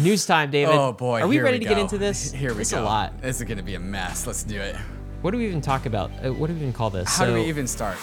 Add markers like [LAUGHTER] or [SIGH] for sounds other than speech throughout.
News time, David. Oh boy. Are we ready to get into this? [LAUGHS] Here we It's go. a lot. This is gonna be a mess. Let's do it. What do we even talk about? Uh, what do we even call this? How do we even start?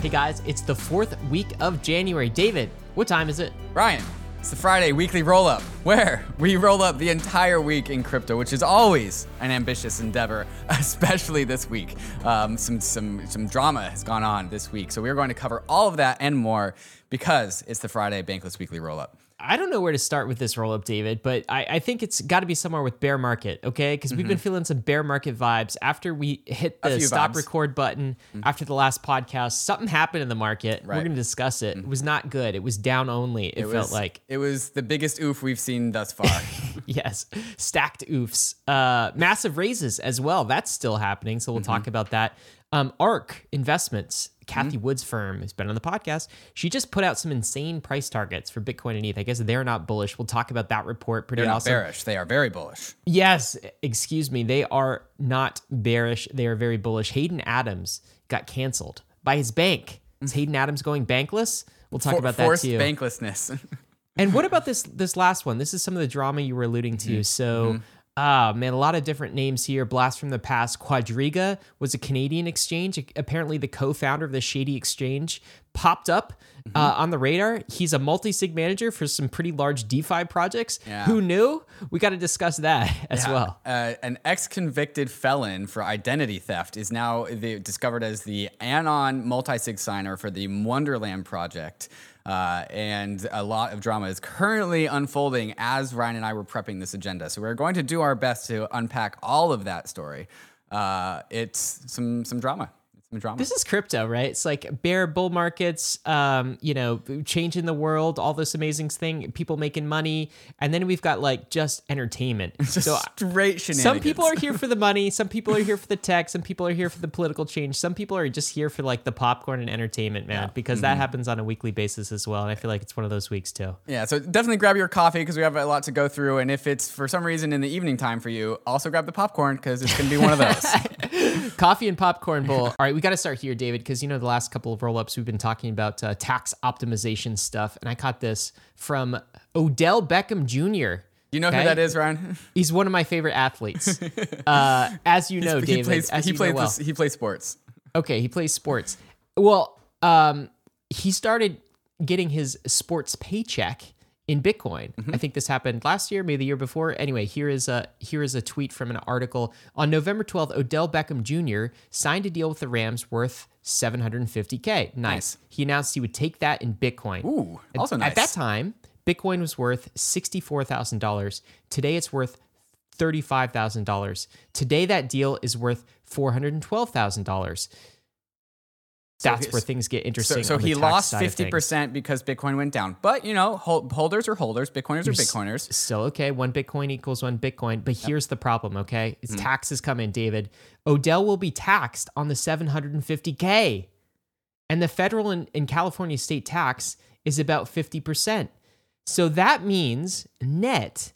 Hey guys, it's the fourth week of January. David, what time is it? Ryan, it's the Friday weekly roll up, where we roll up the entire week in crypto, which is always an ambitious endeavor, [LAUGHS] especially this week. Um, some some some drama has gone on this week, so we are going to cover all of that and more because it's the Friday Bankless Weekly Roll Up. I don't know where to start with this roll up, David, but I, I think it's got to be somewhere with bear market, okay? Because we've been feeling some bear market vibes after we hit Mm-hmm. The stop vibes. Mm-hmm. record button after the last podcast. Something happened in the market. We're Mm-hmm. going to discuss it. It was not good. It was down only. It, felt was, like it was the biggest oof we've seen thus far. [LAUGHS] yes, stacked oofs. Uh, massive raises as well. That's still happening. So we'll talk Mm-hmm. about that. Um, ARK Investments, Cathie mm-hmm. Wood's firm, has been on the podcast. She just put out some insane price targets for Bitcoin and ETH. I guess they're not bullish. We'll talk about that report. Pretty They're not bearish; they are very bullish. Yes, excuse me. They are not bearish. They are very bullish. Hayden Adams got canceled by his bank. Is Hayden Adams going bankless? We'll talk For- about that forced too. banklessness. [LAUGHS] And what about this this last one? This is some of the drama you were alluding to. Mm-hmm. So, mm-hmm. Ah, man, a lot of different names here. Blast from the past. Quadriga was a Canadian exchange. Apparently, the co-founder of the shady exchange popped up uh, on the radar. He's a multi-sig manager for some pretty large DeFi projects. Yeah. Who knew? We got to discuss that [LAUGHS] as well. Uh, an ex-convicted felon for identity theft is now the, discovered as the anon multi-sig signer for the Wonderland project. Uh, and a lot of drama is currently unfolding as Ryan and I were prepping this agenda. So we're going to do our best to unpack all of that story. Uh, it's some some drama. Some drama. This is crypto, right? It's like bear bull markets, um, you know, changing the world, all this amazing thing, people making money, and then we've got like just entertainment. [LAUGHS] so Straight shenanigans. some people are here for the money, some people are here for the tech, some people are here for the political change, some people are just here for like the popcorn and entertainment, man, because that happens on a weekly basis as well. And I feel like it's one of those weeks too. Yeah, so definitely grab your coffee because we have a lot to go through. And if it's for some reason in the evening time for you, also grab the popcorn because it's going to be one of those. [LAUGHS] Coffee and popcorn bowl. [LAUGHS] All right, we got to start here, David, because you know the last couple of roll ups we've been talking about uh, tax optimization stuff, and I caught this from Odell Beckham Jr. You know Okay. who that is, Ryan? [LAUGHS] He's one of my favorite athletes, uh, as you know, he David. plays. as He plays. well. he plays sports. Okay, he plays sports. Well, um, he started getting his sports paycheck in Bitcoin. I mm-hmm. think this happened last year, maybe the year before. Anyway, here is a here is a tweet from an article on November 12th. Odell Beckham Jr. signed a deal with the Rams worth 750k. Nice. Nice. He announced he would take that in Bitcoin. Ooh, also At nice. that time, Bitcoin was worth $64,000. Today it's worth $35,000. Today that deal is worth $412,000. That's he- where things get interesting. So, so he lost 50% because Bitcoin went down. But you know, hol- holders are holders. Bitcoiners are s- Bitcoiners. Still okay. One Bitcoin equals one Bitcoin. But here's the problem, okay? It's Mm-hmm. taxes come in, David. Odell will be taxed on the 750K. And the federal and, and California state tax is about 50%. So that means net,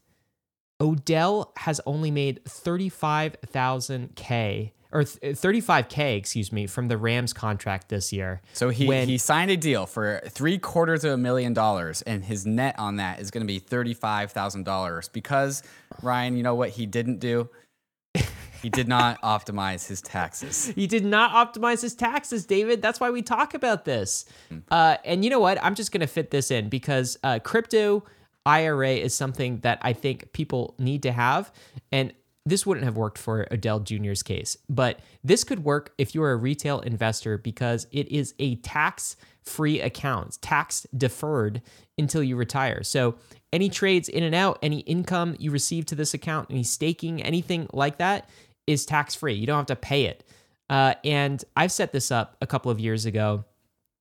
Odell has only made 35,000K or 35K, excuse me, from the Rams contract this year. So he When- he signed a deal for three quarters of a million dollars, and his net on that is going to be thirty five thousand dollars. Because Ryan, you know what he didn't do? He did not [LAUGHS] optimize his taxes. He did not optimize his taxes, David. That's why we talk about this. Uh, and you know what? I'm just going to fit this in because uh, crypto IRA is something that I think people need to have. And this wouldn't have worked for Odell Jr.'s case, but this could work if you're a retail investor because it is a tax free account, tax deferred until you retire. So any trades in and out, any income you receive to this account, any staking, anything like that is tax free. You don't have to pay it. Uh, and I've set this up a couple of years ago.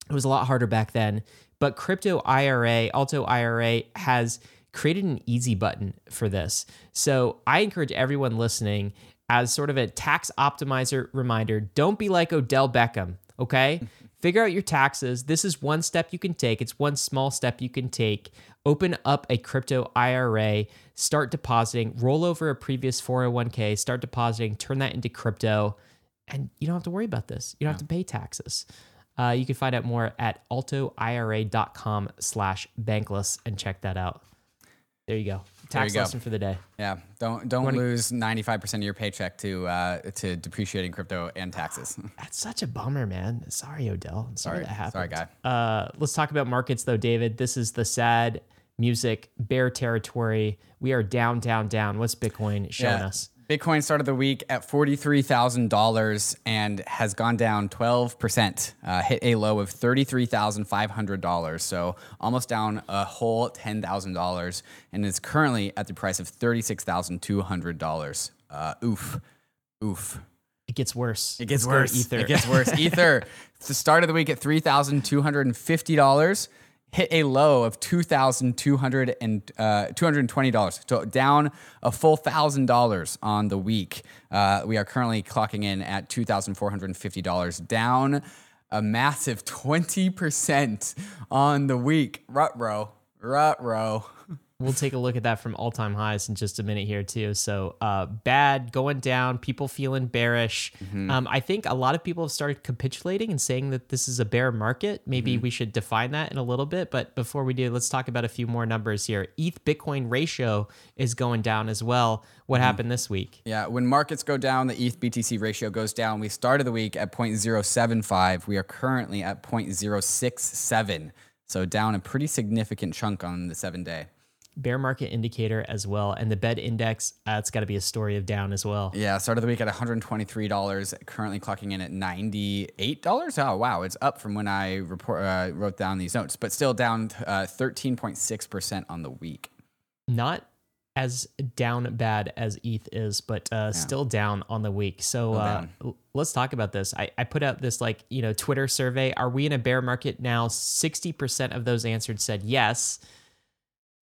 It was a lot harder back then, but Crypto IRA, Alto IRA has created an easy button for this. So I encourage everyone listening as sort of a tax optimizer reminder don't be like Odell Beckham, okay? [LAUGHS] Figure out your taxes. This is one step you can take. It's one small step you can take. Open up a crypto IRA, start depositing, roll over a previous 401k, start depositing, turn that into crypto, and you don't have to worry about this. You don't have to pay taxes. Uh, you can find out more at altoira.com slash bankless and check that out. There you go. Tax you go. lesson for the day. Yeah, don't don't lose ninety five percent of your paycheck to uh, to depreciating crypto and taxes. [LAUGHS] That's such a bummer, man. Sorry, Odell. I'm sorry, Sorry. that happened. Sorry, guy. Uh, let's talk about markets, though, David. This is the sad music bear territory. We are down, down, down. What's Bitcoin showing Yeah. us? Bitcoin started the week at $43,000 and has gone down 12%, uh, hit a low of $33,500. So almost down a whole $10,000 and is currently at the price of $36,200. Uh, oof. Oof. It gets worse. It gets Let's worse. Ether. It gets worse. [LAUGHS] ether. The start of the week at $3,250 hit a low of two thousand two hundred and uh. So down a full thousand dollars on the week. Uh, we are currently clocking in at two thousand four hundred and fifty dollars, down a massive twenty percent on the week. Rut row, rut row. We'll take a look at that from all time highs in just a minute here, too. So, uh, bad, going down, people feeling bearish. Mm-hmm. Um, I think a lot of people have started capitulating and saying that this is a bear market. Maybe Mm-hmm. we should define that in a little bit. But before we do, let's talk about a few more numbers here. ETH Bitcoin ratio is going down as well. What Mm-hmm. happened this week? Yeah, when markets go down, the ETH BTC ratio goes down. We started the week at 0.075. We are currently at 0.067. So down a pretty significant chunk on the seven day. Bear market indicator as well. And the bed index, uh, it's got to be a story of down as well. Yeah, started the week at $123, currently clocking in at $98. Oh, wow. It's up from when I report, uh, wrote down these notes, but still down uh, 13.6% on the week. not as down bad as ETH is, but uh, still down on the week. So uh, let's talk about this. I, I put out this like you know Twitter survey. Are we in a bear market now? Sixty percent of those answered said yes.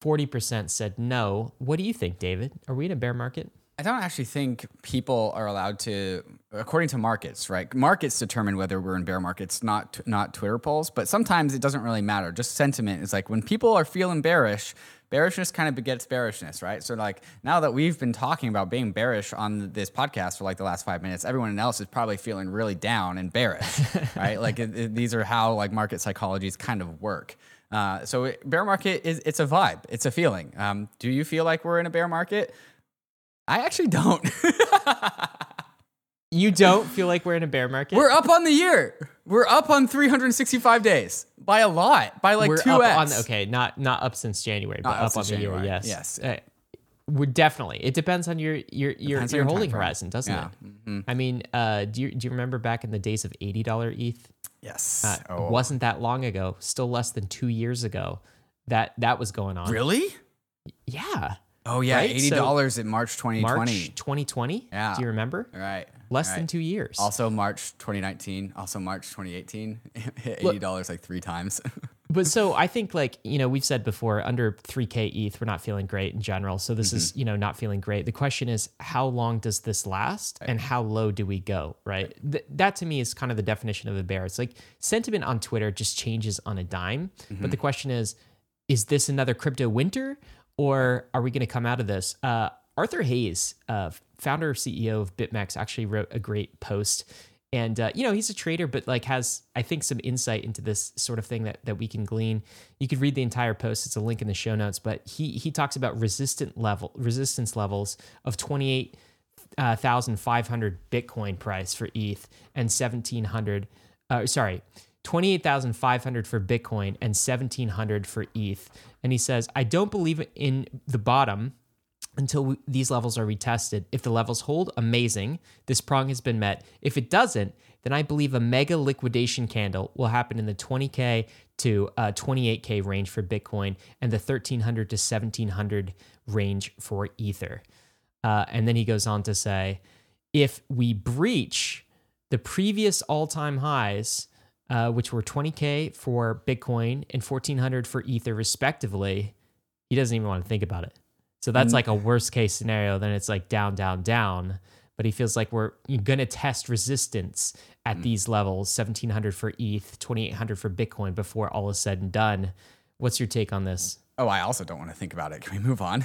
Forty percent said no. What do you think, David? Are we in a bear market? I don't actually think people are allowed to, according to markets, right? Markets determine whether we're in bear markets, not not Twitter polls. But sometimes it doesn't really matter. Just sentiment is like when people are feeling bearish, bearishness kind of begets bearishness, right? So like now that we've been talking about being bearish on this podcast for like the last five minutes, everyone else is probably feeling really down and bearish, [LAUGHS] right? Like it, it- these are how like market psychologies kind of work. Uh, so it, bear market is it's a vibe, it's a feeling. Um, do you feel like we're in a bear market? I actually don't. [LAUGHS] You don't feel like we're in a bear market? We're up on the year. We're up on 365 days by a lot, by like We're two up x. on okay, not not up since January, but Not up, on since the year. Yes, yes. Uh, we're definitely. It depends on your your your, Depends your holding horizon, doesn't Yeah. it? I mean, uh, do you do you remember back in the days of eighty dollar ETH? Yes. Uh, oh. Wasn't that long ago? Still less than two years ago. That that was going on. really? Yeah, Oh yeah, Right? eighty dollars in March 2020. March 2020. Yeah. Do you remember? Right. Less right. than two years. Also March 2019. Also March 2018. [LAUGHS] Hit eighty dollars like three times. [LAUGHS] But so I think like, you know, we've said before under 3k ETH we're not feeling great in general. So this is, you know, not feeling great. The question is how long does this last and how low do we go, right? Th- that to me is kind of the definition of a bear. It's like sentiment on Twitter just changes on a dime. But the question is is this another crypto winter or are we going to come out of this? Uh, Arthur Hayes, uh, founder CEO of BitMEX, actually wrote a great post. And uh, you know he's a trader, but like has I think some insight into this sort of thing that that we can glean. You could read the entire post; it's a link in the show notes. But he he talks about resistant level resistance levels of twenty eight uh, Bitcoin price for ETH and seventeen hundred. Uh, sorry, twenty eight thousand five hundred for Bitcoin and seventeen hundred for ETH. And he says, I don't believe in the bottom until we, these levels are retested. If the levels hold, amazing. This prong has been met. If it doesn't, then I believe a mega liquidation candle will happen in the 20K to uh, 28K range for Bitcoin and the 1300 to 1700 range for Ether. Uh, and then he goes on to say, if we breach the previous all time highs, uh, which were 20K for Bitcoin and 1400 for Ether, respectively, he doesn't even want to think about it. So that's mm. like a worst case scenario. Then it's like down, down, down. But he feels like we're going to test resistance at mm. these levels 1700 for ETH, 2800 for Bitcoin before all is said and done. What's your take on this? oh, I also don't want to think about it. Can we move on?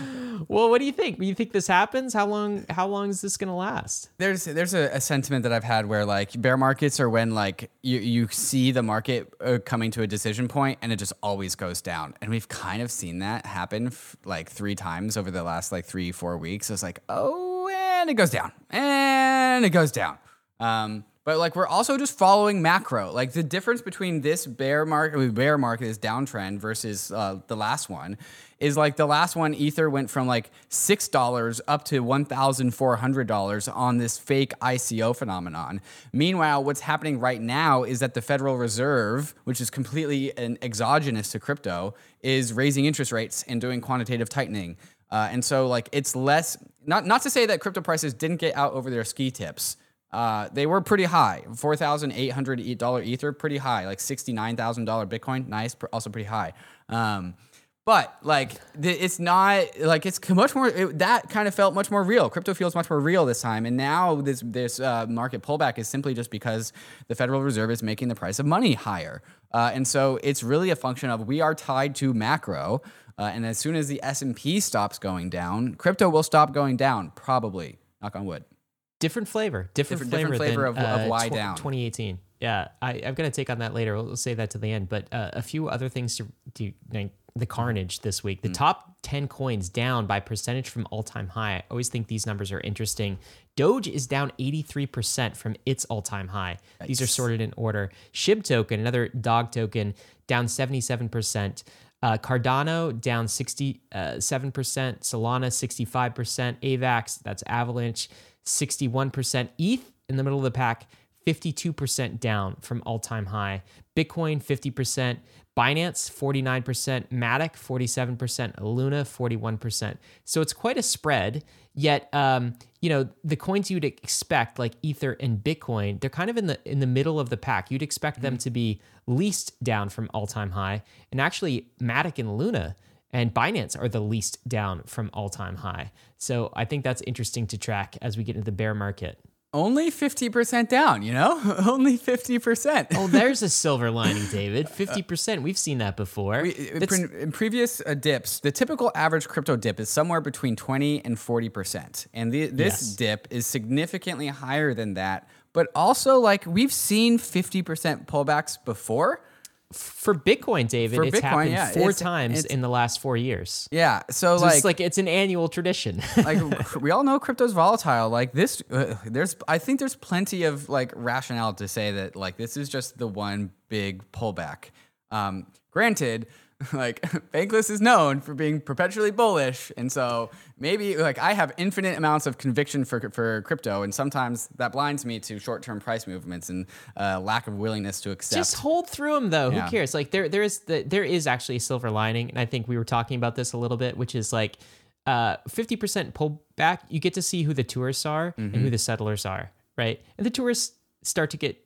[LAUGHS] [LAUGHS] Well, what do you think? You think this happens? How long? How long is this going to last? There's there's a, a sentiment that I've had where like bear markets are when like you you see the market uh, coming to a decision point and it just always goes down, and we've kind of seen that happen f- like three times over the last like three four weeks. It's like oh, and it goes down, and it goes down. Um, but like we're also just following macro. Like the difference between this bear market, bear market, this downtrend versus uh, the last one, is like the last one, Ether went from like six dollars up to one thousand four hundred dollars on this fake ICO phenomenon. Meanwhile, what's happening right now is that the Federal Reserve, which is completely an exogenous to crypto, is raising interest rates and doing quantitative tightening. Uh, and so like it's less not not to say that crypto prices didn't get out over their ski tips. Uh, they were pretty high. Four thousand eight hundred dollar Ether, pretty high. Like sixty nine thousand dollar Bitcoin, nice, also pretty high. Um, but like it's not like it's much more. It, that kind of felt much more real. Crypto feels much more real this time, and now this this uh, market pullback is simply just because the Federal Reserve is making the price of money higher, uh, and so it's really a function of we are tied to macro. Uh, and as soon as the S and P stops going down, crypto will stop going down. Probably, knock on wood different flavor, different, different flavor, different flavor than, of, uh, of why tw- down 2018. Yeah, I, am to take on that later. We'll, we'll say that to the end. But uh, a few other things to, do. like, the carnage this week. The mm. top 10 coins down by percentage from all time high. I always think these numbers are interesting. Doge is down 83% from its all time high. Nice. These are sorted in order. SHIB token, another dog token, down 77%. Uh, Cardano down 67%, Solana 65%, AVAX, that's Avalanche, 61%. ETH in the middle of the pack, 52% down from all time high. Bitcoin, 50%. Binance, 49%. Matic, 47%. Luna, 41%. So it's quite a spread. Yet, um, you know, the coins you'd expect, like Ether and Bitcoin, they're kind of in the in the middle of the pack. You'd expect mm-hmm. them to be least down from all time high. And actually, Matic and Luna and Binance are the least down from all time high. So I think that's interesting to track as we get into the bear market. Only 50% down, you know? [LAUGHS] Only 50%. oh, [LAUGHS] there's a silver lining, David. 50%. We've seen that before. We, in previous uh, dips, the typical average crypto dip is somewhere between 20 and 40%. And the, this yes. dip is significantly higher than that. But also, like, we've seen 50% pullbacks before for Bitcoin, David, for it's Bitcoin, happened yeah, four it's, times it's, in the last four years. Yeah, so, so like, it's like it's an annual tradition. [LAUGHS] like we all know crypto's volatile. Like this, uh, there's I think there's plenty of like rationale to say that like this is just the one big pullback. Um, granted, [LAUGHS] like Bankless is known for being perpetually bullish, and so maybe like I have infinite amounts of conviction for for crypto, and sometimes that blinds me to short term price movements and uh, lack of willingness to accept. Just hold through them though. Yeah. Who cares? Like there there is the, there is actually a silver lining, and I think we were talking about this a little bit, which is like uh, fifty percent pullback. You get to see who the tourists are mm-hmm. and who mm-hmm. the settlers are, right? And the tourists start to get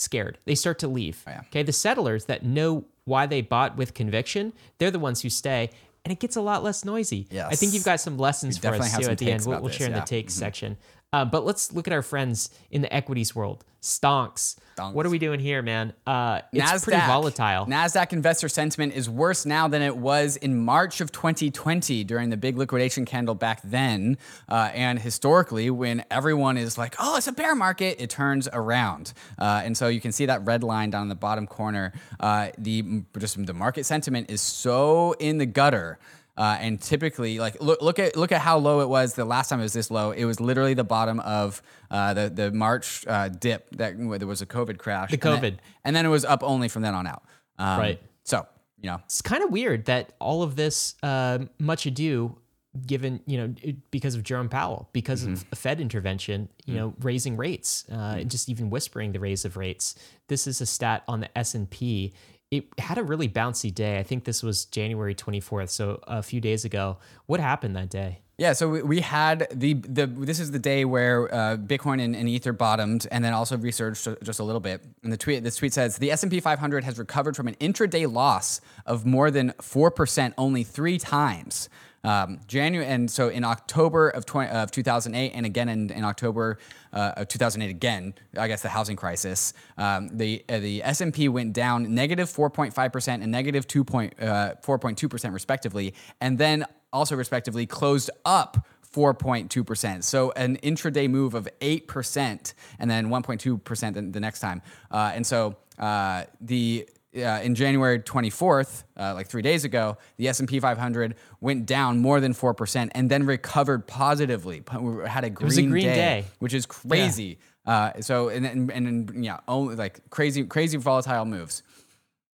scared. They start to leave. Oh, yeah. Okay, the settlers that know why they bought with conviction, they're the ones who stay. And it gets a lot less noisy. Yes. I think you've got some lessons for us too at the end. We'll, we'll share in the takes mm-hmm. section. Uh, but let's look at our friends in the equities world. Stonks. Stonks. What are we doing here, man? Uh, it's NASDAQ. pretty volatile. NASDAQ investor sentiment is worse now than it was in March of 2020 during the big liquidation candle back then. Uh, and historically, when everyone is like, oh, it's a bear market, it turns around. Uh, and so you can see that red line down in the bottom corner. Uh, the, just the market sentiment is so in the gutter. Uh, and typically, like look look at look at how low it was the last time it was this low. It was literally the bottom of uh, the the March uh, dip that there was a COVID crash. The COVID, and then, and then, it was up only from then on out. Um, right. So you know, it's kind of weird that all of this uh, much ado given you know because of Jerome Powell because mm-hmm. of Fed intervention you mm-hmm. know raising rates uh, mm-hmm. and just even whispering the raise of rates this is a stat on the S&P it had a really bouncy day. I think this was January 24th, so a few days ago. What happened that day? Yeah, so we, had the the this is the day where uh, Bitcoin and, and, Ether bottomed, and then also researched just a little bit. And the tweet this tweet says the S and P 500 has recovered from an intraday loss of more than four percent only three times. Um, January and so in October of 20, of 2008 and again in, in October uh, of 2008 again, I guess the housing crisis, um, the uh, the S&P went down negative 4.5 percent and negative 2.4.2 uh, percent respectively, and then also respectively closed up 4.2%. So an intraday move of 8% and then 1.2% the, the next time. Uh, and so uh, the uh, in January 24th, uh, like three days ago, the S&P 500 went down more than 4% and then recovered positively. We Had a green, a green day, day, which is crazy. Yeah. Uh, so, and, and, and, yeah, only like crazy, crazy volatile moves.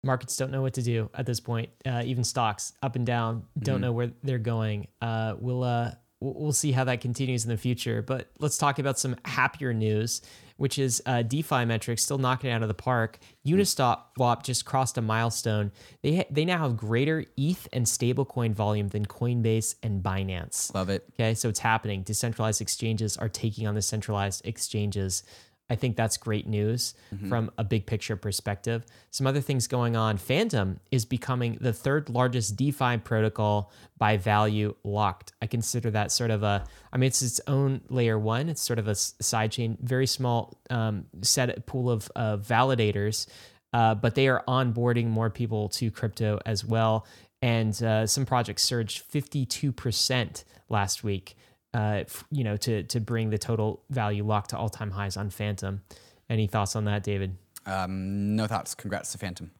Markets don't know what to do at this point. Uh, even stocks up and down don't mm-hmm. know where they're going. Uh, we'll, uh, we'll see how that continues in the future. But let's talk about some happier news which is uh, DeFi metrics still knocking it out of the park. Uniswap just crossed a milestone. They ha- they now have greater ETH and stablecoin volume than Coinbase and Binance. Love it. Okay, so it's happening. Decentralized exchanges are taking on the centralized exchanges. I think that's great news mm-hmm. from a big picture perspective. Some other things going on. Fantom is becoming the third largest DeFi protocol by value locked. I consider that sort of a, I mean, it's its own layer one. It's sort of a sidechain, very small um, set pool of uh, validators, uh, but they are onboarding more people to crypto as well. And uh, some projects surged 52% last week uh, you know, to to bring the total value lock to all time highs on Fantom. Any thoughts on that, David? Um, no thoughts. Congrats to Fantom.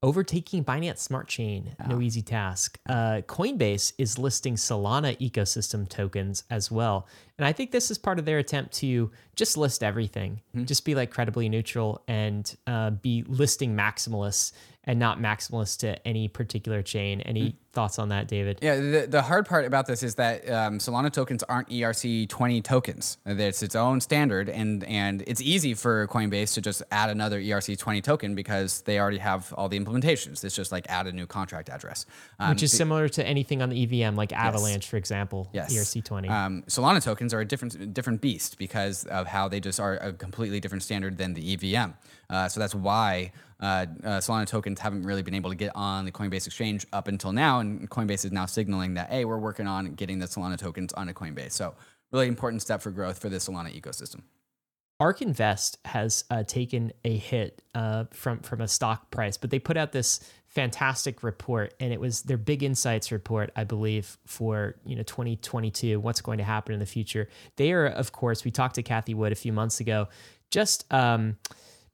Overtaking Binance Smart Chain, no oh. easy task. Uh, Coinbase is listing Solana ecosystem tokens as well. And I think this is part of their attempt to just list everything, mm-hmm. just be like credibly neutral and uh, be listing maximalists and not maximalist to any particular chain. Any mm-hmm thoughts on that, David? Yeah, the, the hard part about this is that um, Solana tokens aren't ERC20 tokens. It's its own standard, and and it's easy for Coinbase to just add another ERC20 token because they already have all the implementations. It's just like add a new contract address, um, which is similar to anything on the EVM, like Avalanche, yes. for example. Yes, ERC20. Um, Solana tokens are a different different beast because of how they just are a completely different standard than the EVM. Uh, so that's why uh, uh, Solana tokens haven't really been able to get on the Coinbase exchange up until now, and Coinbase is now signaling that hey, we're working on getting the Solana tokens onto Coinbase. So really important step for growth for the Solana ecosystem. ARK Invest has uh, taken a hit uh, from from a stock price, but they put out this fantastic report, and it was their big insights report, I believe, for you know 2022. What's going to happen in the future? They are, of course, we talked to Cathie Wood a few months ago. Just um,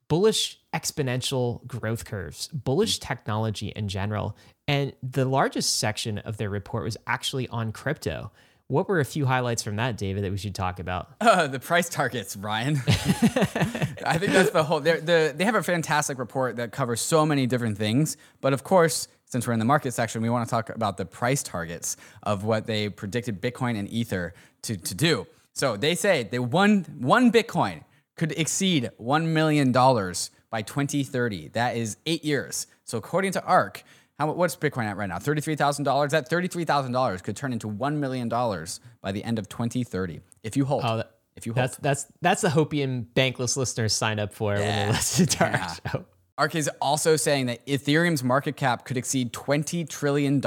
bullish exponential growth curves, bullish technology in general. And the largest section of their report was actually on crypto. What were a few highlights from that, David, that we should talk about? [LAUGHS] Uh, the price targets, Ryan. [LAUGHS] I think that's the whole. The, they have a fantastic report that covers so many different things. But of course, since we're in the market section, we want to talk about the price targets of what they predicted Bitcoin and Ether to, to do. So they say they one one Bitcoin could exceed $1 million by 2030. That is eight years. So according to ARK, how, what's Bitcoin at right now? $33,000? That $33,000 could turn into $1 million by the end of 2030 if you hold. Oh, that, if you hold. That's, that's, that's the Hopium bankless listeners sign up for yeah. when they listen to yeah. our show. ARK is also saying that Ethereum's market cap could exceed $20 trillion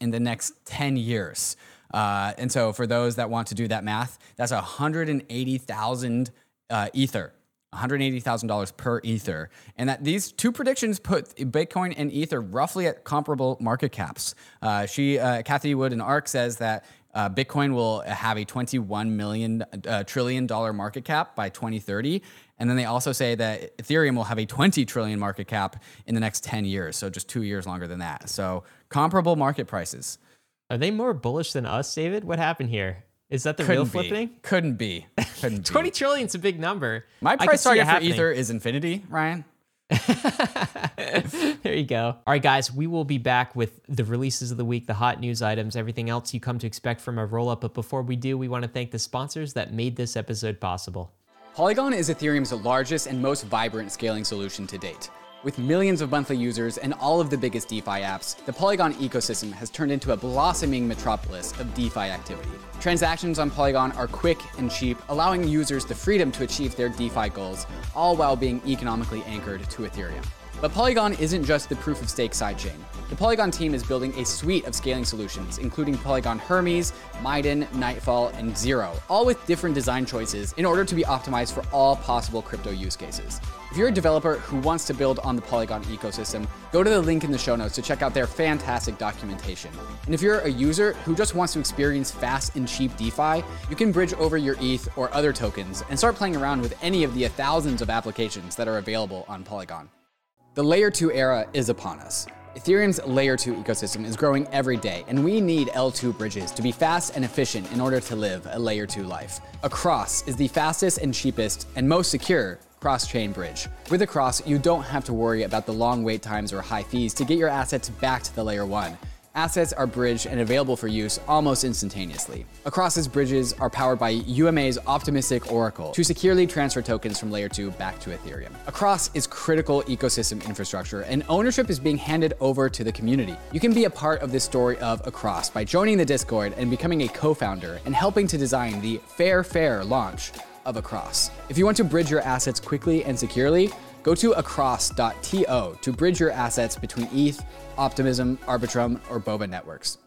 in the next 10 years. Uh, and so, for those that want to do that math, that's 180,000 uh, Ether. $180,000 per Ether. And that these two predictions put Bitcoin and Ether roughly at comparable market caps. Uh, she, uh, Cathie Wood and ARK says that uh, Bitcoin will have a 21 million uh, trillion dollar market cap by 2030. And then they also say that Ethereum will have a 20 trillion market cap in the next 10 years. So just two years longer than that. So comparable market prices. Are they more bullish than us, David? What happened here? Is that the Couldn't real flipping? Be. Couldn't be. Couldn't 20 trillion is a big number. My price target for Ether is infinity, Ryan. [LAUGHS] there you go. All right, guys, we will be back with the releases of the week, the hot news items, everything else you come to expect from a roll up. But before we do, we want to thank the sponsors that made this episode possible. Polygon is Ethereum's largest and most vibrant scaling solution to date. With millions of monthly users and all of the biggest DeFi apps, the Polygon ecosystem has turned into a blossoming metropolis of DeFi activity. Transactions on Polygon are quick and cheap, allowing users the freedom to achieve their DeFi goals, all while being economically anchored to Ethereum. But Polygon isn't just the proof of stake sidechain. The Polygon team is building a suite of scaling solutions, including Polygon Hermes, Miden, Nightfall, and Zero, all with different design choices in order to be optimized for all possible crypto use cases. If you're a developer who wants to build on the Polygon ecosystem, go to the link in the show notes to check out their fantastic documentation. And if you're a user who just wants to experience fast and cheap DeFi, you can bridge over your ETH or other tokens and start playing around with any of the thousands of applications that are available on Polygon. The layer 2 era is upon us. Ethereum's layer 2 ecosystem is growing every day, and we need L2 bridges to be fast and efficient in order to live a layer 2 life. Across is the fastest and cheapest and most secure cross-chain bridge. With Across, you don't have to worry about the long wait times or high fees to get your assets back to the layer 1 assets are bridged and available for use almost instantaneously. Across's bridges are powered by UMA's Optimistic Oracle to securely transfer tokens from Layer 2 back to Ethereum. Across is critical ecosystem infrastructure, and ownership is being handed over to the community. You can be a part of this story of Across by joining the Discord and becoming a co-founder and helping to design the Fair Fair launch of Across. If you want to bridge your assets quickly and securely, Go to across.to to bridge your assets between ETH, Optimism, Arbitrum, or Boba networks.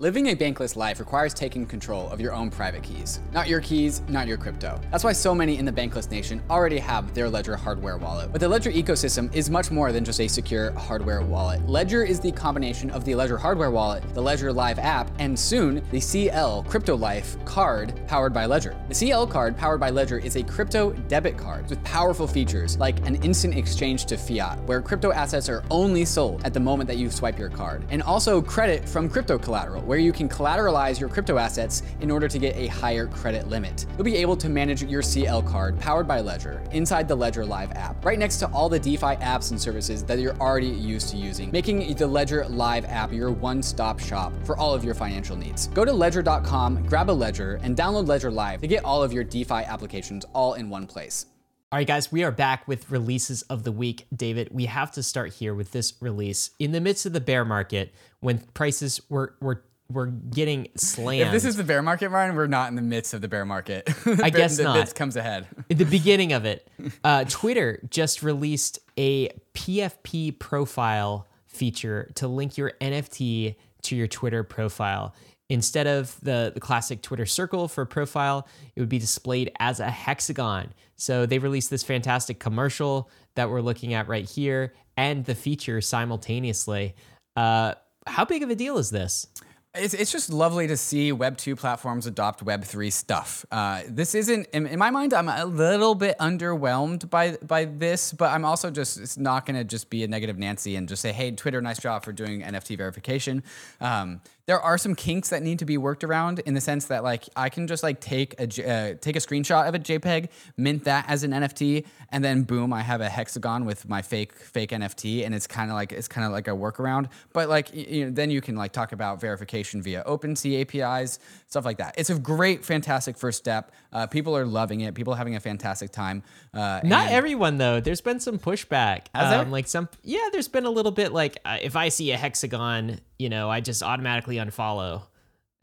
Living a bankless life requires taking control of your own private keys. Not your keys, not your crypto. That's why so many in the bankless nation already have their Ledger hardware wallet. But the Ledger ecosystem is much more than just a secure hardware wallet. Ledger is the combination of the Ledger hardware wallet, the Ledger Live app, and soon the CL Crypto Life card powered by Ledger. The CL card powered by Ledger is a crypto debit card with powerful features like an instant exchange to fiat, where crypto assets are only sold at the moment that you swipe your card, and also credit from crypto collateral where you can collateralize your crypto assets in order to get a higher credit limit. You'll be able to manage your CL card powered by Ledger inside the Ledger Live app, right next to all the DeFi apps and services that you're already used to using, making the Ledger Live app your one-stop shop for all of your financial needs. Go to ledger.com, grab a Ledger, and download Ledger Live to get all of your DeFi applications all in one place. All right, guys, we are back with releases of the week. David, we have to start here with this release. In the midst of the bear market, when prices were, were we're getting slammed. If this is the bear market, Ryan, we're not in the midst of the bear market. [LAUGHS] I guess the not. Bits comes ahead. In the beginning of it, [LAUGHS] uh, Twitter just released a PFP profile feature to link your NFT to your Twitter profile. Instead of the, the classic Twitter circle for profile, it would be displayed as a hexagon. So they released this fantastic commercial that we're looking at right here and the feature simultaneously. Uh, how big of a deal is this? It's, it's just lovely to see Web 2 platforms adopt Web 3 stuff. Uh, this isn't, in, in, my mind, I'm a little bit underwhelmed by, by this, but I'm also just, it's not going to just be a negative Nancy and just say, hey, Twitter, nice job for doing NFT verification. Um, there are some kinks that need to be worked around in the sense that like I can just like take a uh, take a screenshot of a JPEG, mint that as an NFT, and then boom, I have a hexagon with my fake fake NFT, and it's kind of like it's kind of like a workaround. But like you know, then you can like talk about verification via OpenSea APIs, stuff like that. It's a great, fantastic first step. Uh, people are loving it. People are having a fantastic time. Uh, Not everyone though. There's been some pushback. Um? Like some, yeah. There's been a little bit like uh, if I see a hexagon you know, I just automatically unfollow.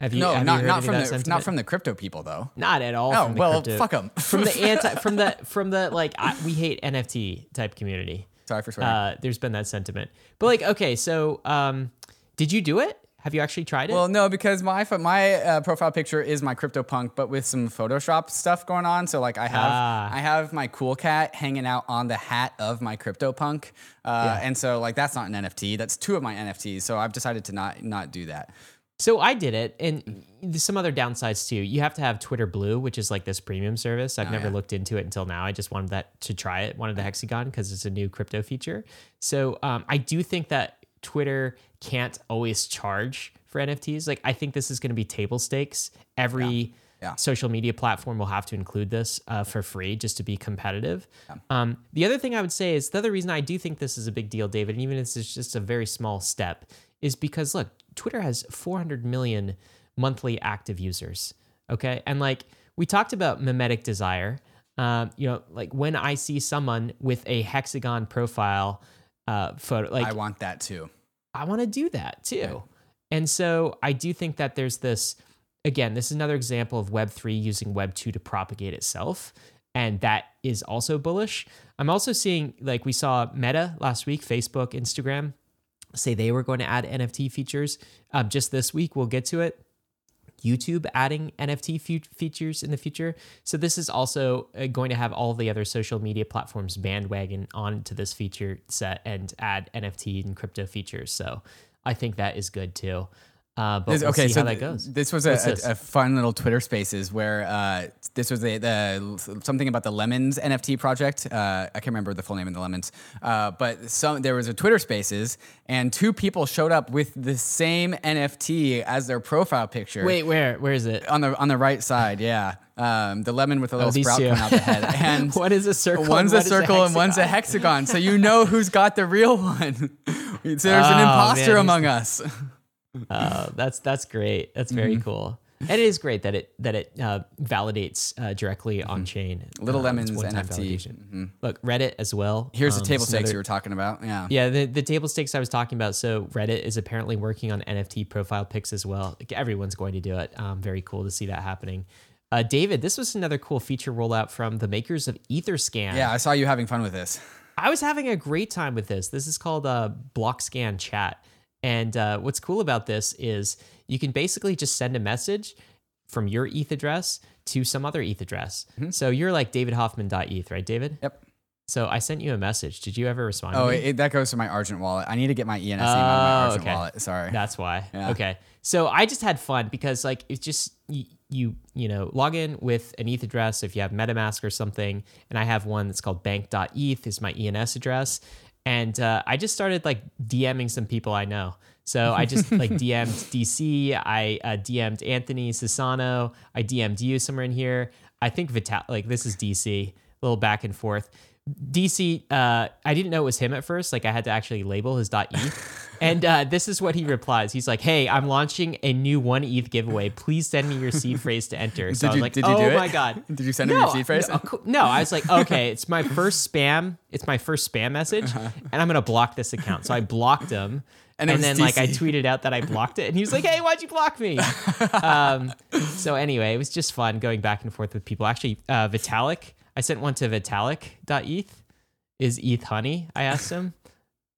Have you? No, have not, you not from the sentiment? not from the crypto people though. Not at all. Oh well, crypto, fuck them. from the [LAUGHS] anti, from the from the like, I, we hate NFT type community. Sorry for swearing. Uh, there's been that sentiment, but like, okay, so um, did you do it? Have you actually tried it? Well, no, because my my uh, profile picture is my CryptoPunk, but with some Photoshop stuff going on. So like I have ah. I have my cool cat hanging out on the hat of my CryptoPunk, uh, yeah. and so like that's not an NFT. That's two of my NFTs. So I've decided to not not do that. So I did it, and there's some other downsides too. You have to have Twitter Blue, which is like this premium service. I've oh, never yeah. looked into it until now. I just wanted that to try it. Wanted the Hexagon because it's a new crypto feature. So um, I do think that Twitter can't always charge for NFTs. Like I think this is going to be table stakes. Every yeah. Yeah. social media platform will have to include this uh, for free just to be competitive. Yeah. Um, the other thing I would say is the other reason I do think this is a big deal, David, and even if it's just a very small step, is because look, Twitter has 400 million monthly active users. Okay, and like we talked about mimetic desire. Um, you know, like when I see someone with a hexagon profile uh, photo. Like I want that too. I want to do that too. Right. And so I do think that there's this. Again, this is another example of Web three using Web two to propagate itself, and that is also bullish. I'm also seeing like we saw Meta last week, Facebook, Instagram. say they were going to add NFT features. Um, just this week, we'll get to it. YouTube adding NFT fe- features in the future. So this is also uh, going to have all the other social media platforms bandwagon onto this feature set and add NFT and crypto features. So I think that is good too. Uh, but This- we'll okay, see so how that goes. this was a, a, a fun little Twitter Spaces where uh, this was a, the something about the Lemons NFT project. Uh, I can't remember the full name of the Lemons, uh, but some there was a Twitter Spaces, and two people showed up with the same NFT as their profile picture. Wait, where where is it? on the on the right side, yeah, um, the lemon with a little these sprout coming out the head, [LAUGHS] and what is a circle? One's a circle and one's a hexagon, so you know who's got the real one. [LAUGHS] so there's an Oh, imposter man, among us. [LAUGHS] Oh, [LAUGHS] that's that's great. That's very Mm-hmm. cool. And it is great that it that it uh, validates uh, directly on chain. Mm-hmm. Little Uh, Lemons NFT. validation. Look, Reddit as well. Here's Um, the table stakes another- you were talking about. Yeah. Yeah, the, the table stakes I was talking about. So Reddit is apparently working on NFT profile pics as well. Like, everyone's going to do it. Um, very cool to see that happening. Uh, David, this was another cool feature rollout from the makers of EtherScan. Yeah, I saw you having fun with this. I was having a great time with this. This is called uh, Blockscan Chat. And uh, what's cool about this is you can basically just send a message from your ETH address to some other ETH address. Mm-hmm. So you're like davidhoffman.eth, right, David? Yep. So I sent you a message. Did you ever respond? Oh, to me? it, that goes to my Argent wallet. I need to get my ENS name out of my Oh, Argent okay. wallet. Sorry. That's why. Yeah. Okay. So I just had fun because like it's just you, you you know log in with an ETH address if you have MetaMask or something, and I have one that's called bank.eth is my ENS address, and uh, I just started like DMing some people I know. So I just [LAUGHS] like DM'd DC, I uh, DM'd Anthony Sassano, I DM'd you somewhere in here. I think Vital like this is DC, a little back and forth. DC, uh, I didn't know it was him at first. Like I had to actually label his .eth. and uh, this is what he replies. He's like, "Hey, I'm launching a new one ETH giveaway. Please send me your seed phrase to enter." So Did I was you- like, did you "Oh do it? my god!" [LAUGHS] Did you send him your seed phrase? No, no, I was like, "Okay, it's my first spam. It's my first spam message, and I'm gonna block this account." So I blocked him. And And, then, like, I tweeted out that I blocked it, and he was like, "Hey, why'd you block me?" [LAUGHS] um, so anyway, it was just fun going back and forth with people. Actually, uh, Vitalik, I sent one to Vitalik.eth. Is ETH honey? I [LAUGHS] asked him,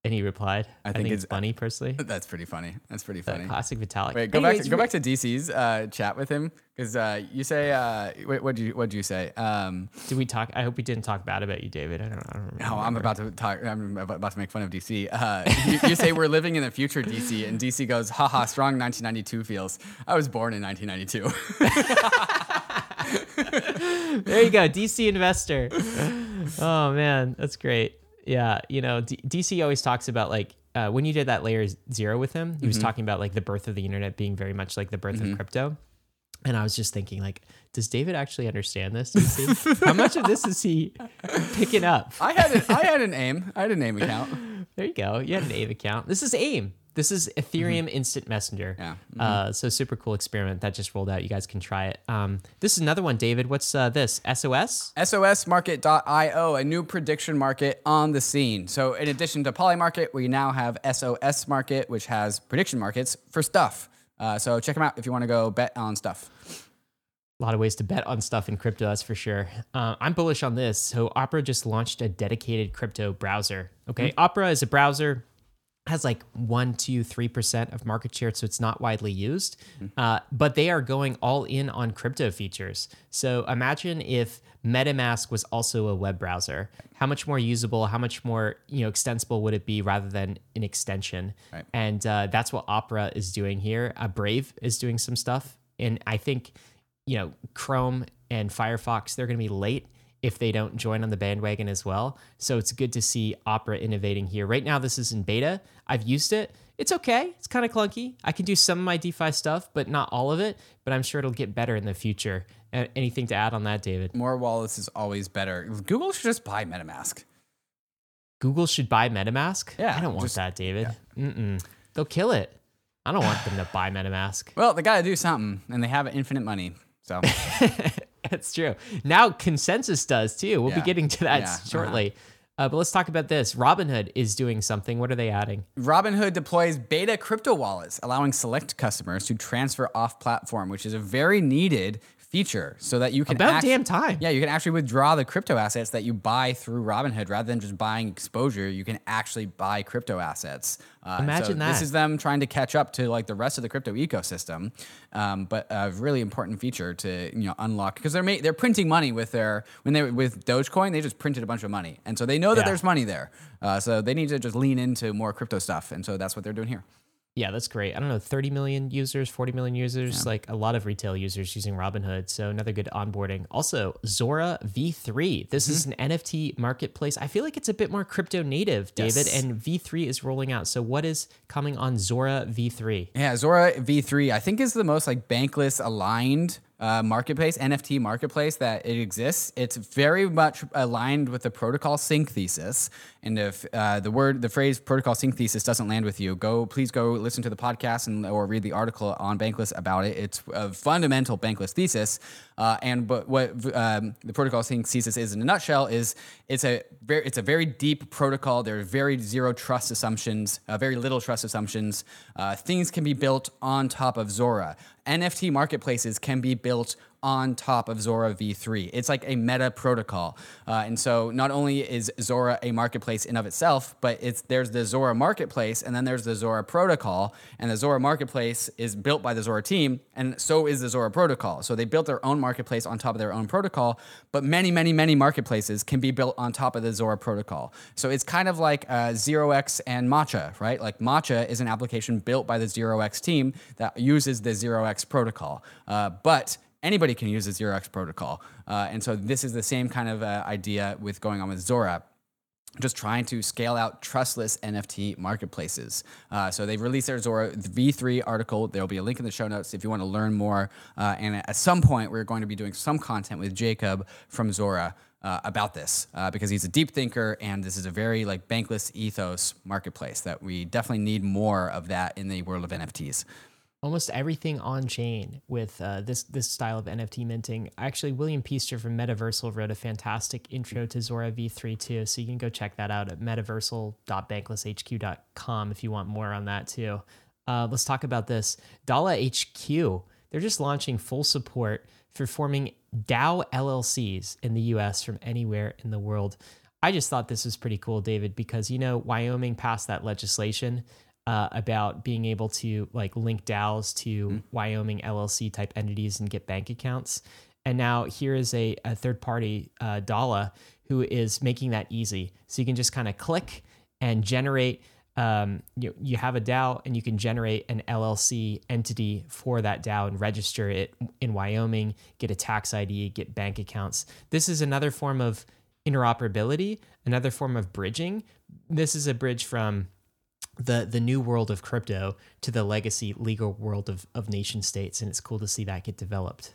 and he replied, "I, think, think it's it's- funny, personally." [LAUGHS] That's pretty funny. That's pretty Uh, funny. classic Vitalik. Wait, go Anyways, back. To, go back to DC's uh, chat with him because uh, you say. Uh, wait, what do you what do you say? Um, Did we talk? I hope we didn't talk bad about you, David. I don't. I don't remember. no, I'm about to talk. I'm about to make fun of DC. Uh, [LAUGHS] you, you say we're living in the future, DC, and DC goes, haha, strong 1992 feels. I was born in 1992. [LAUGHS] There you go, DC investor. oh man, that's great. Yeah, you know, D- DC always talks about like uh, when you did that layer zero with him, he was talking about like the birth of the internet being very much like the birth of crypto. And I was just thinking, like, does David actually understand this? How much of this is he picking up? I had an, I had an aim. I had an AIM account. [LAUGHS] There you go. You had an AIM account. This is AIM. This is Ethereum Instant Messenger. Yeah. Uh, so super cool experiment that just rolled out. You guys can try it. Um, this is another one, David. What's uh, this? SOS? SOSmarket.io, a new prediction market on the scene. So, in addition to Polymarket, we now have SOS Market, which has prediction markets for stuff. Uh, so, check them out if you want to go bet on stuff. A lot of ways to bet on stuff in crypto, that's for sure. Uh, I'm bullish on this. So Opera just launched a dedicated crypto browser. Okay, Opera is a browser has like one, two, three percent of market share, so it's not widely used. Uh, but they are going all in on crypto features. So imagine if MetaMask was also a web browser. How much more usable? How much more you know extensible would it be rather than an extension? Right. And uh, that's what Opera is doing here. Uh, Brave is doing some stuff, and I think you know Chrome and Firefox they're going to be late if they don't join on the bandwagon as well. So it's good to see Opera innovating here. Right now, this is in beta. I've used it. It's okay. It's kind of clunky. I can do some of my DeFi stuff, but not all of it. But I'm sure it'll get better in the future. Anything to add on that, David? More wallets is always better. Google should just buy MetaMask. Google should buy MetaMask. Yeah, I don't want just- that, David. Mm-mm. They'll kill it. I don't want them to buy MetaMask. Well, they got to do something, and they have infinite money. So, [LAUGHS] That's true. Now ConsenSys does too. We'll be getting to that Yeah, uh-huh. shortly. uh but let's talk about this. Robinhood is doing something. What are they adding? Robinhood deploys beta crypto wallets, allowing select customers to transfer off platform, which is a very needed feature so that you can About act- damn time. Yeah, you can actually withdraw the crypto assets that you buy through Robinhood rather than just buying exposure. You can actually buy crypto assets. Uh, Imagine so This is them trying to catch up to like the rest of the crypto ecosystem, um, but a really important feature to you know unlock because they're ma- they're printing money with their when they with Dogecoin they just printed a bunch of money and so they know that Yeah. there's money there. Uh, so they need to just lean into more crypto stuff, and so that's what they're doing here. Yeah, that's great. I don't know, 30 million users, 40 million users, like a lot of retail users using Robinhood. So another good onboarding. Also, Zora V3. This is Mm-hmm. an NFT marketplace. I feel like it's a bit more crypto native, David, Yes. and V3 is rolling out. So what is coming on Zora V3? Yeah, Zora V3 I think is the most like bankless aligned uh, marketplace, NFT marketplace that it exists. It's very much aligned with the protocol sink thesis. And if uh, the word, the phrase protocol sink thesis doesn't land with you, go please go listen to the podcast and or read the article on Bankless about it. It's a fundamental Bankless thesis. Uh, and but what um, the protocol sink thesis is in a nutshell is it's a very it's a very deep protocol. There are very zero trust assumptions, uh, very little trust assumptions. Uh, things can be built on top of Zora. NFT marketplaces can be built on top of Zora v3. It's like a meta protocol, uh, and so not only is Zora a marketplace in of itself, but it's there's the Zora marketplace, and then there's the Zora protocol, and the Zora marketplace is built by the Zora team, and so is the Zora protocol. So they built their own marketplace on top of their own protocol, but many, many, many marketplaces can be built on top of the Zora protocol. So it's kind of like uh, Zero X and Matcha, right? Like Matcha is an application built by the Zero X team that uses the Zero X protocol, uh, but anybody can use the Zero X protocol. Uh, and so this is the same kind of uh, idea with going on with Zora just trying to scale out trustless NFT marketplaces. Uh, so they've released their Zora V3 article. There'll be a link in the show notes if you want to learn more. Uh, and at some point, we're going to be doing some content with Jacob from Zora. Uh, about this uh, because he's a deep thinker and this is a very like bankless ethos marketplace that we definitely need more of that in the world of NFTs. Almost everything on chain with uh, this this style of NFT minting. Actually, William Peaster from Metaversal wrote a fantastic intro to Zora V3 too, so you can go check that out at metaversal.banklesshq.com if you want more on that too. Uh, let's talk about this Doola HQ. They're just launching full support for forming DAO LLCs in the U.S. from anywhere in the world. I just thought this was pretty cool, David, because you know Wyoming passed that legislation uh, about being able to like link DAOs to Wyoming LLC type entities and get bank accounts. And now here is a, a third party, uh, Doola, who is making that easy. So you can just kind of click and generate. Um, you, you have a DAO and you can generate an LLC entity for that DAO and register it in Wyoming, get a tax ID, get bank accounts. This is another form of interoperability, another form of bridging. This is a bridge from the the new world of crypto to the legacy legal world of, of nation states and it's cool to see that get developed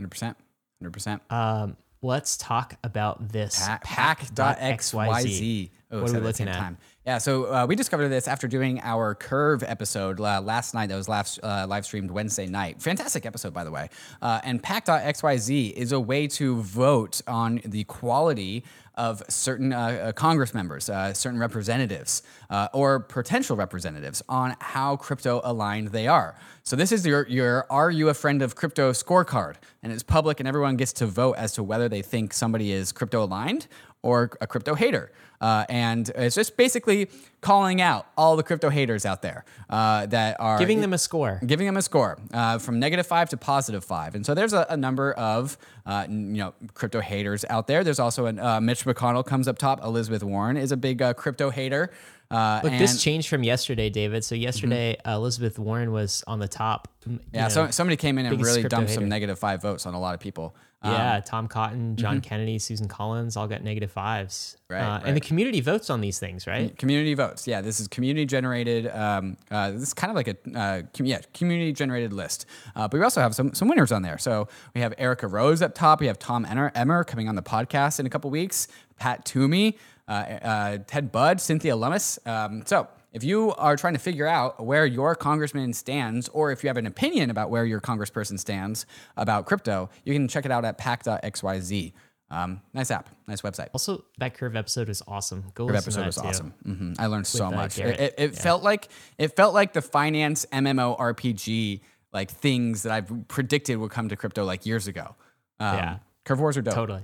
100%. 100%. um, let's talk about this Pack, pack.xyz. Oh, What are we looking same at? Time. Yeah, so uh, we discovered this after doing our Curve episode uh, last night. That was last, uh, live streamed Wednesday night. Fantastic episode, by the way. Uh, and Pack.xyz is a way to vote on the quality of certain uh, uh, Congress members, uh, certain representatives, uh, or potential representatives on how crypto aligned they are. So this is your your Are You a Friend of Crypto scorecard, and it's public, and everyone gets to vote as to whether they think somebody is crypto aligned or a crypto hater. Uh, and it's just basically calling out all the crypto haters out there uh, that are giving them a score giving them a score uh, from negative five to positive five. And so there's a, a number of uh, you know crypto haters out there. There's also an, uh, Mitch McConnell comes up top. Elizabeth Warren is a big uh, crypto hater. Uh, Look, and- this changed from yesterday, David. So yesterday, uh, Elizabeth Warren was on the top. yeah, know, so somebody came in and really dumped some negative five votes on a lot of people. Um, yeah, Tom Cotton, John Kennedy, Susan Collins all got negative fives. Right, uh, And the community votes on these things, right? Community votes. Yeah, this is community generated. Um, uh, this is kind of like a uh, com- yeah community generated list. Uh, but we also have some some winners on there. So we have Erica Rose up top. We have Tom Emmer, Emmer coming on the podcast in a couple weeks. Pat Toomey, uh, uh, Ted Budd, Cynthia Lummis. Um, so. If you are trying to figure out where your congressman stands, or if you have an opinion about where your congressperson stands about crypto, you can check it out at pack.xyz. Um, nice app, nice website. Also, that Curve episode was awesome. Go listen episode was too. awesome. hmm I learned so uh, much. It, Garrett. it, it felt like it felt like the finance MMO RPG like things that I've predicted would come to crypto like years ago. Um, Yeah. Curve wars are dope. Totally.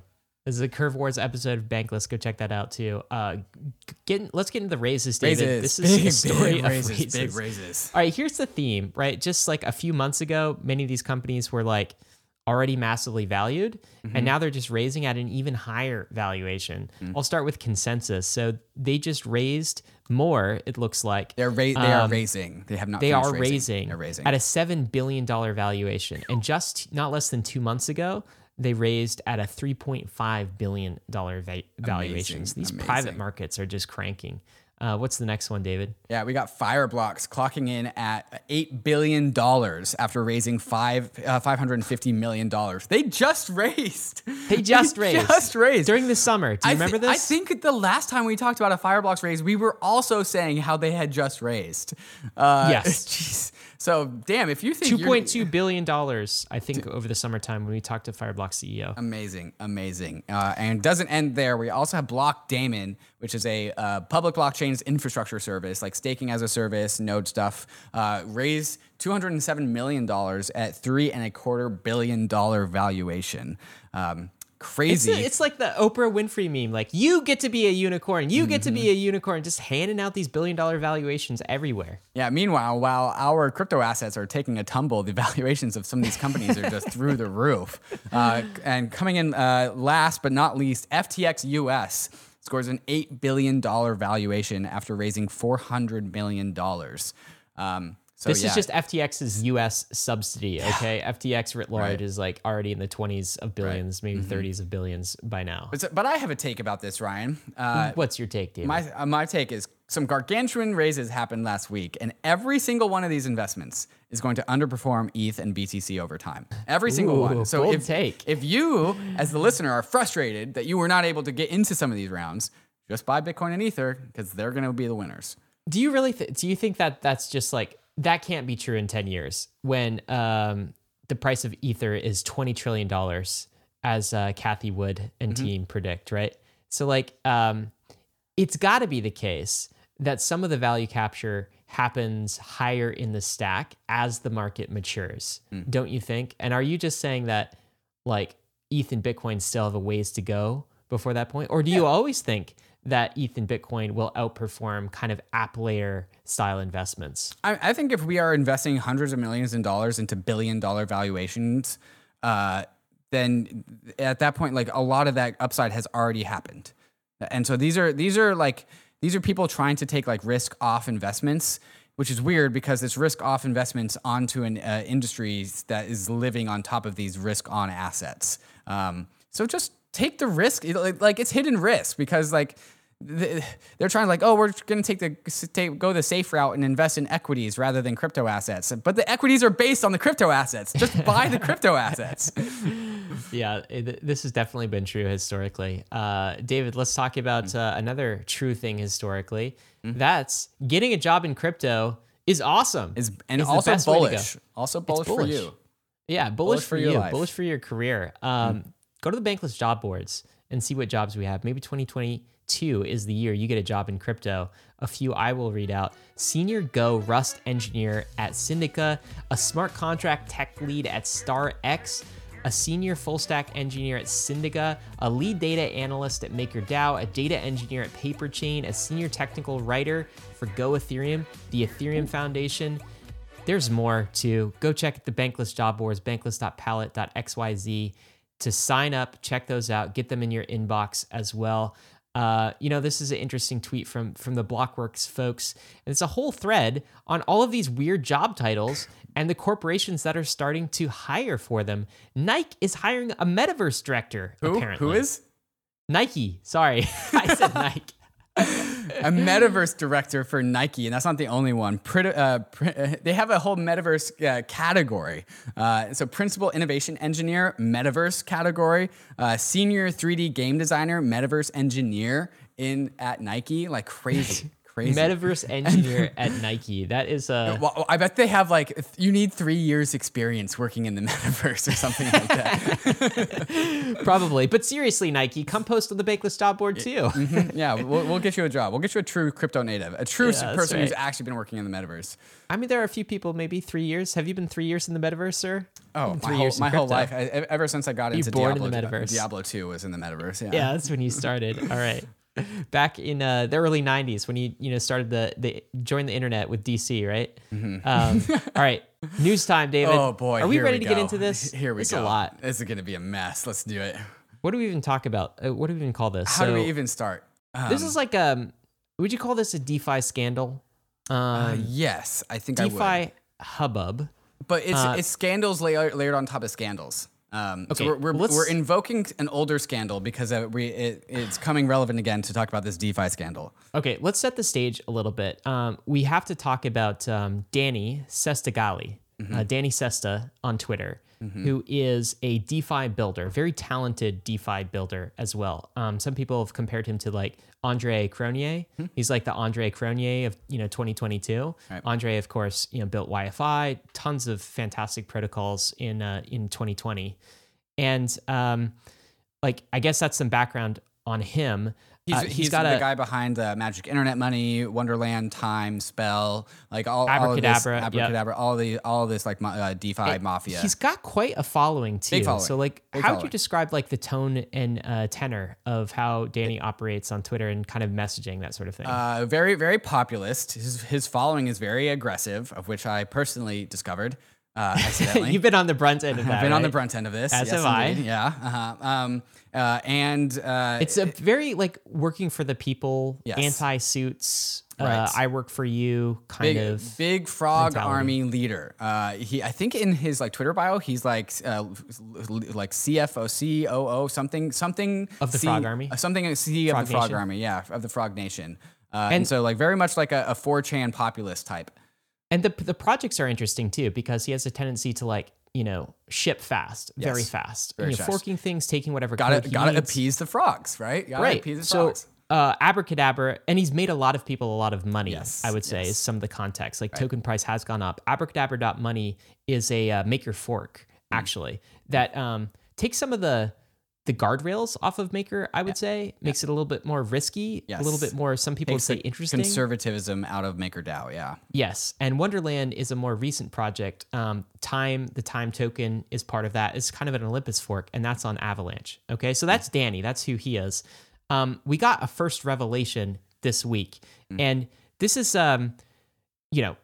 This is a Curve Wars episode of Bankless. Go check that out too. Uh, get let's get into the raises, David. Raises. This is [LAUGHS] big, a story big of raises, raises. Big raises. All right, here's the theme, right? Just like a few months ago, many of these companies were like already massively valued, Mm-hmm. and now they're just raising at an even higher valuation. Mm. I'll start with ConsenSys. So they just raised more, it looks like. They're ra- they are raising. They have not. Um, They are raising, They're raising. at a seven billion dollar valuation, and just not less than two months ago, they raised at a three point five billion dollar va- valuations. These private markets are just cranking. Uh, what's the next one, David? Yeah, we got Fireblocks clocking in at eight billion dollars after raising five uh, five hundred and fifty million dollars. They just [LAUGHS] raised. They just raised. Just raised during the summer. Do you I remember thi- this? I think the last time we talked about a Fireblocks raise, we were also saying how they had just raised. Uh, Yes. [LAUGHS] Jeez. So damn, if you think Two point two billion dollars, I think, over the summertime when we talked to Fireblock CEO. Amazing, amazing. Uh, and doesn't end there. We also have Blockdaemon, which is a uh, public blockchains infrastructure service, like staking as a service, node stuff. Uh, raised two hundred and seven million dollars at three and a quarter billion dollar valuation. Um, It's, crazy. it's like the Oprah Winfrey meme. Like you get to be a unicorn. You get to be a unicorn. Just handing out these billion dollar valuations everywhere. yeah. Meanwhile, while our crypto assets are taking a tumble, the [LAUGHS] valuations of some of these companies are just through the roof. Uh, and coming in uh, last but not least, FTX US scores an $8 billion valuation after raising $400 million. Um, so This yeah. is just FTX's U.S. subsidy. Okay, FTX writ large Right. is like already in the twenties of 1000000000s maybe 30s of billions by now. But, but I have a take about this, Ryan. Uh, What's your take, David? my, uh, my take is some gargantuan raises happened last week, and every single one of these investments is going to underperform ETH and BTC over time. Every single one. So if, take. if you, as the listener, are frustrated that you were not able to get into some of these rounds, just buy Bitcoin and Ether because they're going to be the winners. do you really th- do you think that that's just like that can't be true in 10 years when um, the price of ether is 20 trillion dollars as uh, Cathie Wood and team predict right? So like um, it's got to be the case that some of the value capture happens higher in the stack as the market matures don't you think? And are you just saying that like eth and bitcoin still have a ways to go before that point? Or do you always think that ETH and Bitcoin will outperform kind of app layer style investments. I, I think if we are investing hundreds of millions of dollars into billion dollar valuations, uh, then at that point, like a lot of that upside has already happened. And so these are these are like these are people trying to take like risk off investments, which is weird because it's risk off investments onto an uh, industry that is living on top of these risk on assets. Um, so just take the risk, It- like- it's hidden risk because like they're trying to like, oh, we're going to take the go the safe route and invest in equities rather than crypto assets. But the equities are based on the crypto assets. Just [LAUGHS] buy the crypto assets. [LAUGHS] Yeah, it, this has definitely been true historically. Uh, David, let's talk about uh, another true thing historically. That's getting a job in crypto is awesome. Is and the also bullish. Also bullish, for you. Yeah, bullish, for, for your you, life. bullish for your career. Um, Go to the Bankless job boards and see what jobs we have. Maybe 2022 is the year you get a job in crypto. A few I will read out Senior Go Rust Engineer at Syndica, a smart contract tech lead at StarX, a senior full stack engineer at Syndica, a lead data analyst at MakerDAO, a data engineer at Paperchain, a senior technical writer for Go Ethereum, the Ethereum Foundation. There's more too. Go check the Bankless job boards, bankless.palette.xyz to sign up, check those out, get them in your inbox as well. Uh, you know, this is an interesting tweet from from the Blockworks folks. And it's a whole thread on all of these weird job titles and the corporations that are starting to hire for them. Nike is hiring a metaverse director. Who? apparently. Who is? Nike? Sorry, [LAUGHS] I said [LAUGHS] Nike. [LAUGHS] a metaverse director for Nike, and that's not the only one. Uh, uh, they have a whole metaverse uh, category. Uh, so, principal innovation engineer, metaverse category, uh, senior 3D game designer, metaverse engineer in at Nike. Like crazy, [LAUGHS] crazy. Metaverse [LAUGHS] engineer at Nike. That is uh [LAUGHS] Well, I bet they have like you need three years experience working in the [LAUGHS] metaverse or something like that. probably. But seriously, Nike, come post on the Bankless job board too. yeah, we'll, we'll get you a job. We'll get you a true crypto native, a true that's person who's actually been working in the metaverse. I mean, there are a few people, maybe three years. Have you been three years in the metaverse, sir? Oh, my whole, my whole life, I, ever since I got into born in Diablo, the metaverse. Diablo Two was in the metaverse. Yeah. Yeah, that's when you started. All right. [LAUGHS] Back in uh, the early '90s, when you you know started the the joined the internet with DC, right? Um, all right, news time, David. Mm-hmm. Oh boy, are we ready to get into this? Here we It's go. a lot. This is gonna be a mess. Let's do it. What do we even talk about? Uh, what do we even call this? How do we even start? Um, This is like um, would you call this a DeFi scandal? Um, uh, yes, I think I would. DeFi hubbub. But it's Uh, it's scandals layered on top of scandals. Um, Okay, so we're we're, let's- we're invoking an older scandal because uh, we it, it's coming relevant again to talk about this DeFi scandal. Okay, let's set the stage a little bit. Um, we have to talk about um, Danny Sestagalli, uh, Danny Sesta on Twitter, who is a DeFi builder, very talented DeFi builder as well. Um, some people have compared him to like Andre Cronje. He's like the Andre Cronje of you know 2022. Right. Andre, of course, you know built YFI, tons of fantastic protocols in uh, in 2020, and um, like I guess that's some background on him. He's, Uh, he's, got the a guy behind uh, Magic Internet Money, Wonderland, Time, Spell, like all, all this, Abracadabra, yep. all the all this like uh, DeFi mafia. He's got quite a following too. following. So like Big how would you describe like the tone and uh, tenor of how Danny operates on Twitter and kind of messaging that sort of thing? Uh, very, very populist. His, his following is very aggressive, of which I personally discovered uh, [LAUGHS] accidentally. You've been on the brunt end of that. I've been on the brunt end of this. As yes, have I. indeed. Yeah. Uh-huh. Um, uh, and uh, It's a very like working for the people, Yes. anti suits. Uh, Right. I work for you, kind big, of. big frog mentality. army leader. Uh, he, I think, in his like Twitter bio, he's like, uh, like CFO, COO, something, something Of the C- Frog Army? something C Frog of the Frog Nation? Army, yeah, of the Frog Nation. Uh, and, And- so, like, very much like a, a 4chan populist type. And the the projects are interesting too because he has a tendency to like you know ship fast, very fast, Very you know, forking things, taking whatever Got to got to appease the frogs, right? Gotta right. appease the So frogs. uh, abracadabra, and he's made a lot of people a lot of money. Yes, I would say yes. is some of the context. Like token price has gone up. Abracadabra.money is a uh, maker fork Hmm. actually that um, takes some of the the guardrails off of Maker. I would say makes it a little bit more risky, a little bit more. Some people say interesting. conservatism out of MakerDAO, yeah. Yes, and Wonderland is a more recent project. Um, Time, the Time token is part of that. It's kind of an Olympus fork, and that's on Avalanche. Okay, so that's Danny. That's who he is. Um, we got a first revelation this week, and this is, um, you know,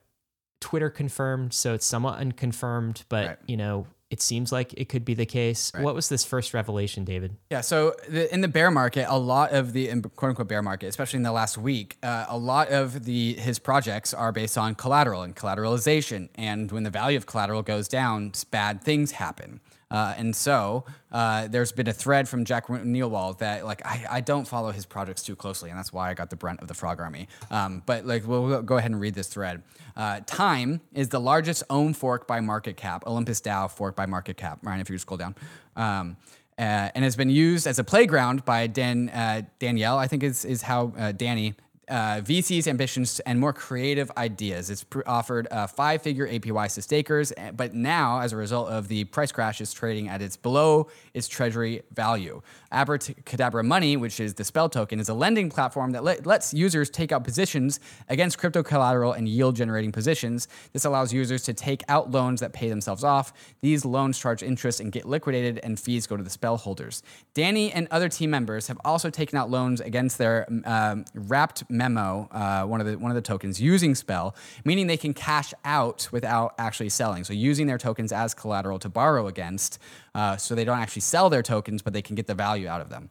Twitter confirmed, so it's somewhat unconfirmed, but Right. you know, it seems like it could be the case. What was this first revelation, David? Yeah, so the, in the bear market, a lot of the in quote unquote bear market, especially in the last week, uh, a lot of the his projects are based on collateral and collateralization. And when the value of collateral goes down, bad things happen. Uh, and so uh, there's been a thread from Jack Niewold that like I, I don't follow his projects too closely, and that's why I got the brunt of the Frog Army. Um, but like we'll, go ahead and read this thread. Uh, Time is the largest OHM fork by market cap. Olympus DAO fork by market cap. Ryan, if you scroll down. Um, uh, and has been used as a playground by Dan uh, Danielle. I think is is how uh, Danny. Uh, VC's ambitions and more creative ideas. It's pr- offered uh, five-figure APYs to stakers, eh, but now, as a result of the price crash, is trading at its below its treasury value. Abracadabra Money, which is the spell token, is a lending platform that let, lets users take out positions against crypto collateral and yield-generating positions. This allows users to take out loans that pay themselves off. These loans charge interest and get liquidated, and fees go to the spell holders. Danny and other team members have also taken out loans against their um, wrapped memo, uh, one of the one of the tokens, using spell, meaning they can cash out without actually selling. So using their tokens as collateral to borrow against, uh, so they don't actually sell their tokens, but they can get the value out of them.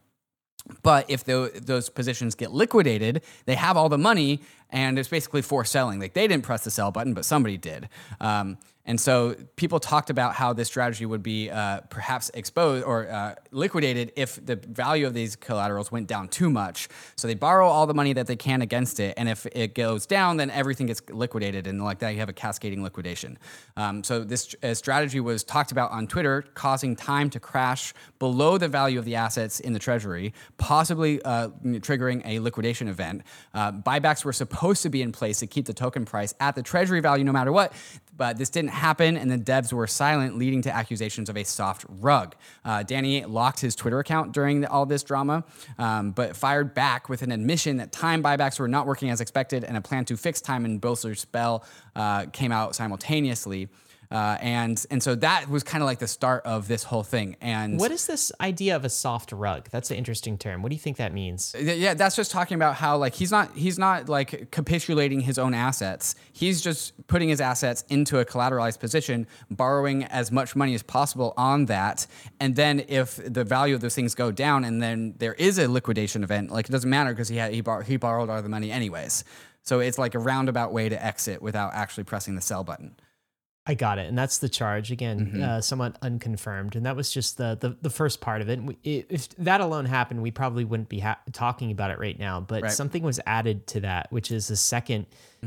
But if tho- those positions get liquidated, they have all the money, and it's basically for selling. Like they didn't press the sell button, but somebody did. Um, and so people talked about how this strategy would be uh, perhaps exposed or uh, liquidated if the value of these collaterals went down too much. So they borrow all the money that they can against it, and if it goes down, then everything gets liquidated, and like that, you have a cascading liquidation. Um, so this uh, strategy was talked about on Twitter, causing time to crash below the value of the assets in the treasury, possibly uh, triggering a liquidation event. Uh, buybacks were supposed to be in place to keep the token price at the treasury value no matter what. But this didn't happen, and the devs were silent, leading to accusations of a soft rug. Uh, Danny locked his Twitter account during the, all this drama, um, but fired back with an admission that time buybacks were not working as expected, and a plan to fix time and bolster spell uh, came out simultaneously. Uh, and and so that was kind of like the start of this whole thing. And What is this idea of a soft rug? That's an interesting term. What do you think that means? Th- yeah, that's just talking about how like he's not he's not like capitulating his own assets. He's just putting his assets into a collateralized position, borrowing as much money as possible on that, and then if the value of those things go down, and then there is a liquidation event, like it doesn't matter because he had, he, bor- he borrowed all the money anyways. So it's like a roundabout way to exit without actually pressing the sell button. I got it, and that's the charge again, Mm-hmm. uh, somewhat unconfirmed, and that was just the the, the first part of it. And we, if that alone happened, we probably wouldn't be ha- talking about it right now. But Right. Mm-hmm. something was added to that, which is the 2nd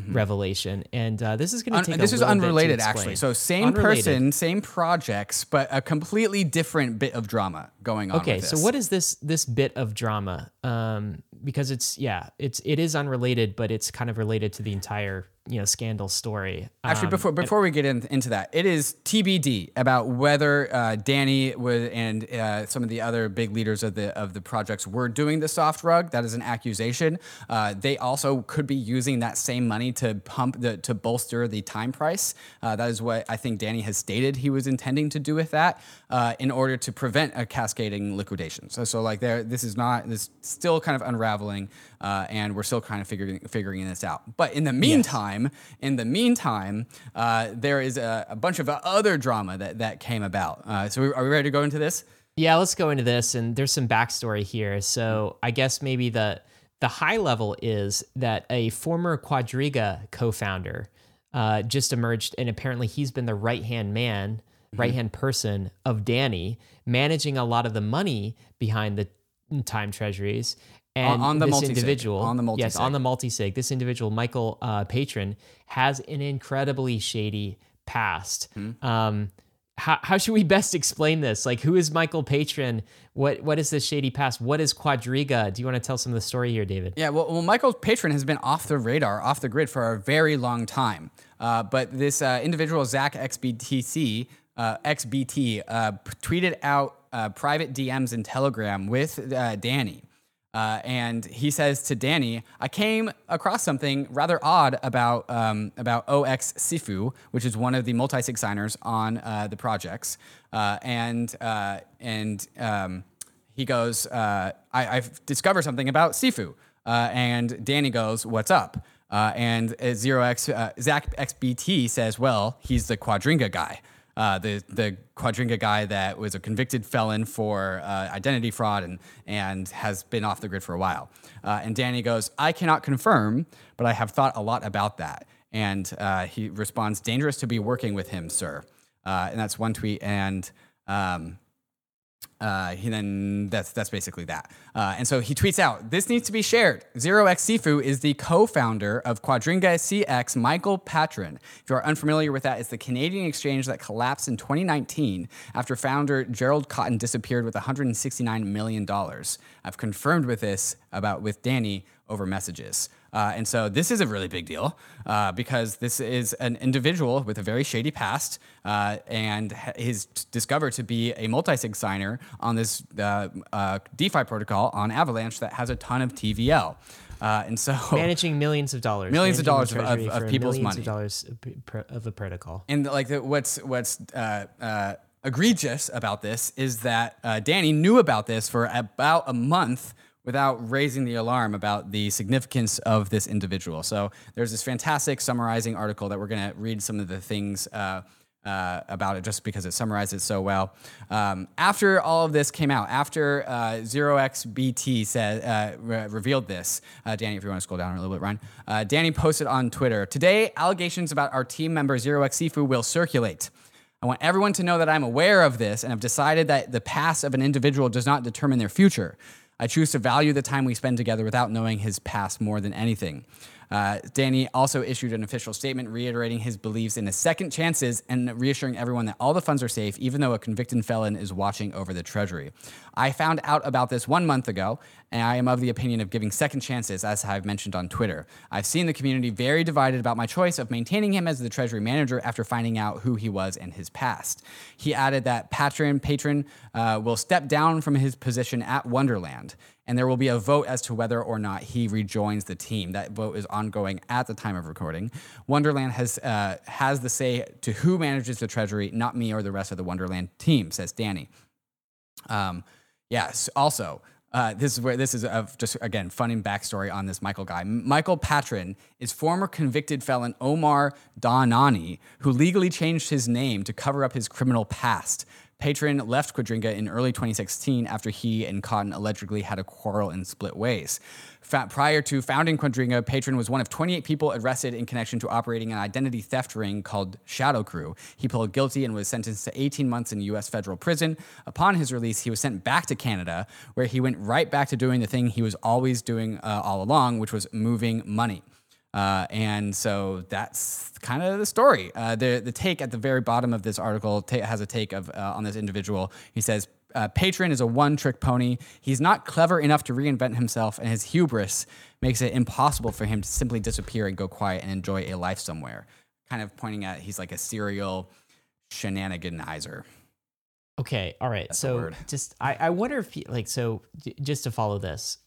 revelation, and uh, this is going to take. this a is little bit to unrelated, actually. So same Unrelated. person, same projects, but a completely different bit of drama going on. Okay, so what is this this bit of drama? Um, because it's yeah, it's it is unrelated, but it's kind of related to the entire you know scandal story. Actually, Um, before before we get in, into that, it is TBD about whether uh, Danny and uh, some of the other big leaders of the of the projects were doing the soft rug. That is an accusation. Uh, they also could be using that same money to pump the to bolster the time price. Uh, that is what I think Danny has stated he was intending to do with that uh, in order to prevent a cascading liquidation. So so like there, this is not this still kind of unraveling, uh, and we're still kind of figuring figuring this out. But in the meantime, in the meantime, uh, there is a, a bunch of other drama that that came about. Uh, so we- are we ready to go into this? Yeah, let's go into this, and there's some backstory here. So I guess maybe the the high level is that a former Quadriga co-founder uh, just emerged, and apparently he's been the right hand man, right hand person of Danny, managing a lot of the money behind the time treasuries. And on the this multi-sig, individual, on the yes, multi-sig. on the multi-sig, this individual, Michael uh, Patryn, has an incredibly shady past. Hmm. Um, how, how should we best explain this? Like, who is Michael Patryn? What what is this shady past? What is Quadriga? Do you want to tell some of the story here, David? Yeah, well, well, Michael Patryn has been off the radar, off the grid for a very long time. Uh, but this uh, individual, Zach XBTC, uh, XBT, uh, tweeted out uh, private DMs in Telegram with uh, Danny. Uh, and he says to Danny, I came across something rather odd about um, about OX Sifu, which is one of the multi-sig signers on uh, the projects. And and um, he goes, I, I've discovered something about Sifu. And Danny goes, What's up? And uh, Zero X uh, Zach XBT says, Well, he's the Quadriga guy. Uh, the the Quadriga guy that was a convicted felon for uh, identity fraud and and has been off the grid for a while. Uh, and Danny goes, I cannot confirm, but I have thought a lot about that. And uh, he responds, Dangerous to be working with him, sir. Uh, and that's one tweet. And um, uh, he then that's that's basically that. Uh, and so he tweets out, "This needs to be shared." Zero X Sifu is the co-founder of Quadriga CX. Michael Patryn. If you are unfamiliar with that, it's the Canadian exchange that collapsed in 2019 after founder Gerald Cotten disappeared with 169 million dollars. I've confirmed with this about with Danny over messages. Uh, and so this is a really big deal uh, because this is an individual with a very shady past uh, and ha- is discovered to be a multi-sig signer on this uh, uh, DeFi protocol on Avalanche that has a ton of TVL. Uh, and so [LAUGHS] Managing millions of dollars, Millions of dollars of- treasury of people's millions money. of dollars of of a protocol. And like the, what's what's uh, uh, egregious about this is that uh, Danny knew about this for about a month without raising the alarm about the significance of this individual. So there's this fantastic summarizing article that we're going to read some of the things. Uh, uh, about it just because it summarizes it so well. Um, after all of this came out, after uh, ZeroXBT said uh, re- revealed this, uh, Danny, if you want to scroll down a little bit, Ryan, uh, Danny posted on Twitter today allegations about our team member ZeroXSifu will circulate. I want everyone to know that I'm aware of this and have decided that the past of an individual does not determine their future. I choose to value the time we spend together without knowing his past more than anything. Uh, Danny also issued an official statement reiterating his beliefs in the second chances and reassuring everyone that all the funds are safe, even though a convicted felon is watching over the treasury. I found out about this one month ago, and I am of the opinion of giving second chances, as I've mentioned on Twitter. I've seen the community very divided about my choice of maintaining him as the treasury manager after finding out who he was and his past. He added that Patryn Patryn uh, will step down from his position at Wonderland, and there will be a vote as to whether or not he rejoins the team. That vote is ongoing at the time of recording. Wonderland has uh, has the say to who manages the treasury, not me or the rest of the Wonderland team, says Danny. Um, yes. Also, uh, this is where this is a, just again funny backstory on this Michael guy. Michael Patryn is former convicted felon Omar Dhanani, who legally changed his name to cover up his criminal past. Patryn left Quadriga in early 2016 after he and Cotten allegedly had a quarrel and split ways. Prior to founding Quadriga, Patryn was one of 28 people arrested in connection to operating an identity theft ring called Shadow Crew. He pled guilty and was sentenced to 18 months in U.S. federal prison. Upon his release, he was sent back to Canada, where he went right back to doing the thing he was always doing uh, all along, which was moving money. Uh, and so that's kind of the story. Uh, the the take at the very bottom of this article ta- has a take of uh, on this individual. He says. Uh, Patryn is a one-trick pony. He's not clever enough to reinvent himself, and his hubris makes it impossible for him to simply disappear and go quiet and enjoy a life somewhere. Kind of pointing at he's like a serial shenaniganizer. Okay, all right. so just I, I wonder if you- like so j- just to follow this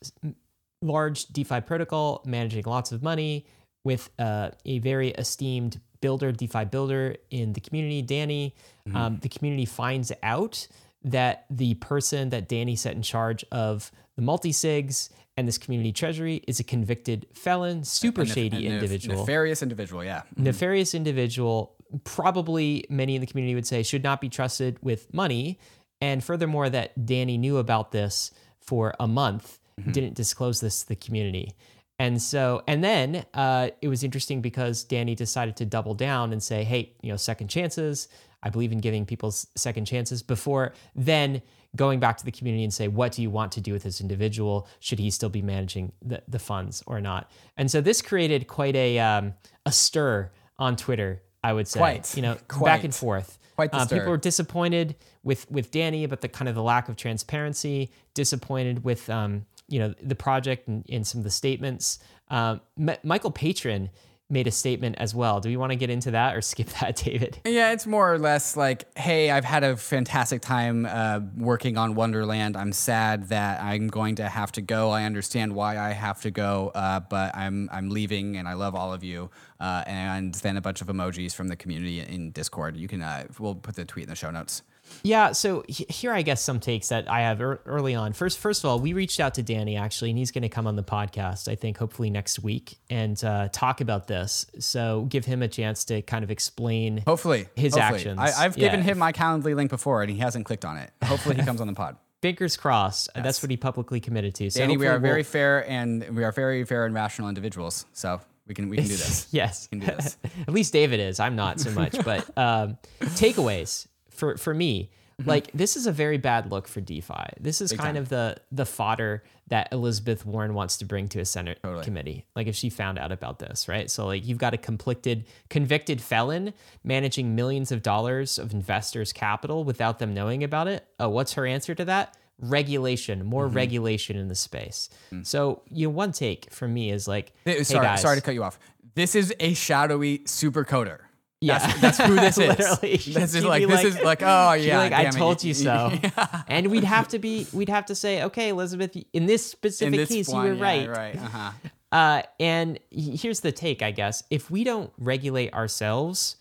large DeFi protocol managing lots of money with uh, a very esteemed builder, DeFi builder in the community, Danny. Um, the community finds out that the person that Danny set in charge of the multi sigs and this community treasury is a convicted felon, super shady individual nefarious individual. Yeah. nefarious individual, probably many in the community would say should not be trusted with money. And furthermore, that Danny knew about this for a month, didn't disclose this to the community. And so, and then uh, it was interesting because Danny decided to double down and say, hey, you know, second chances. I believe in giving people second chances before then going back to the community and say, what do you want to do with this individual? Should he still be managing the, the funds or not? And so this created quite a, um, a stir on Twitter, I would say. Quite. You know, [LAUGHS] back and forth. Quite Uh, people were disappointed with with Danny about the kind of the lack of transparency. Disappointed with um, you know the project and, and some of the statements. Um, M- Michael Patryn made a statement as well. Do we want to get into that or [LAUGHS] skip that, David? Yeah, it's more or less like, hey, I've had a fantastic time uh, working on Wonderland. I'm sad that I'm going to have to go. I understand why I have to go, uh, but I'm I'm leaving, and I love all of you. Uh, and then a bunch of emojis from the community in Discord. You can uh, we'll put the tweet in the show notes. Yeah, so here I guess some takes that I have early on. First, first of all, we reached out to Danny actually, and he's going to come on the podcast. I think hopefully next week and uh, talk about this. So give him a chance to kind of explain. Hopefully, His hopefully. actions. I, I've given Yeah. him my Calendly link before, and he hasn't clicked on it. Hopefully, he comes on the pod. [LAUGHS] Fingers crossed. That's what he publicly committed to. So Danny, we are very we'll- fair and we are very fair and rational individuals. So we can we can do this. [LAUGHS] yes. can do this. [LAUGHS] At least David is. I'm not so much. But um, takeaways for for me, Mm-hmm. like this is a very bad look for DeFi. This is kind of the the fodder that Elizabeth Warren wants to bring to a Senate committee. Like if she found out about this, right? So like you've got a conflicted, convicted felon managing millions of dollars of investors' capital without them knowing about it. Oh, what's her answer to that? Regulation, more Mm-hmm. regulation in the space. Mm. So you know, one take from me is like, Eh, hey sorry, sorry to cut you off. This is a shadowy super coder. Yeah. That's, that's who this [LAUGHS] is. This is like be this like- is like oh yeah. like I damn it, told you so, [LAUGHS] Yeah. and we'd have to be, we'd have to say, okay, Elizabeth, in this In specific this case, one, you were yeah, right. Right. Uh-huh. [LAUGHS] Uh, and here's the take, I guess: if we don't regulate ourselves,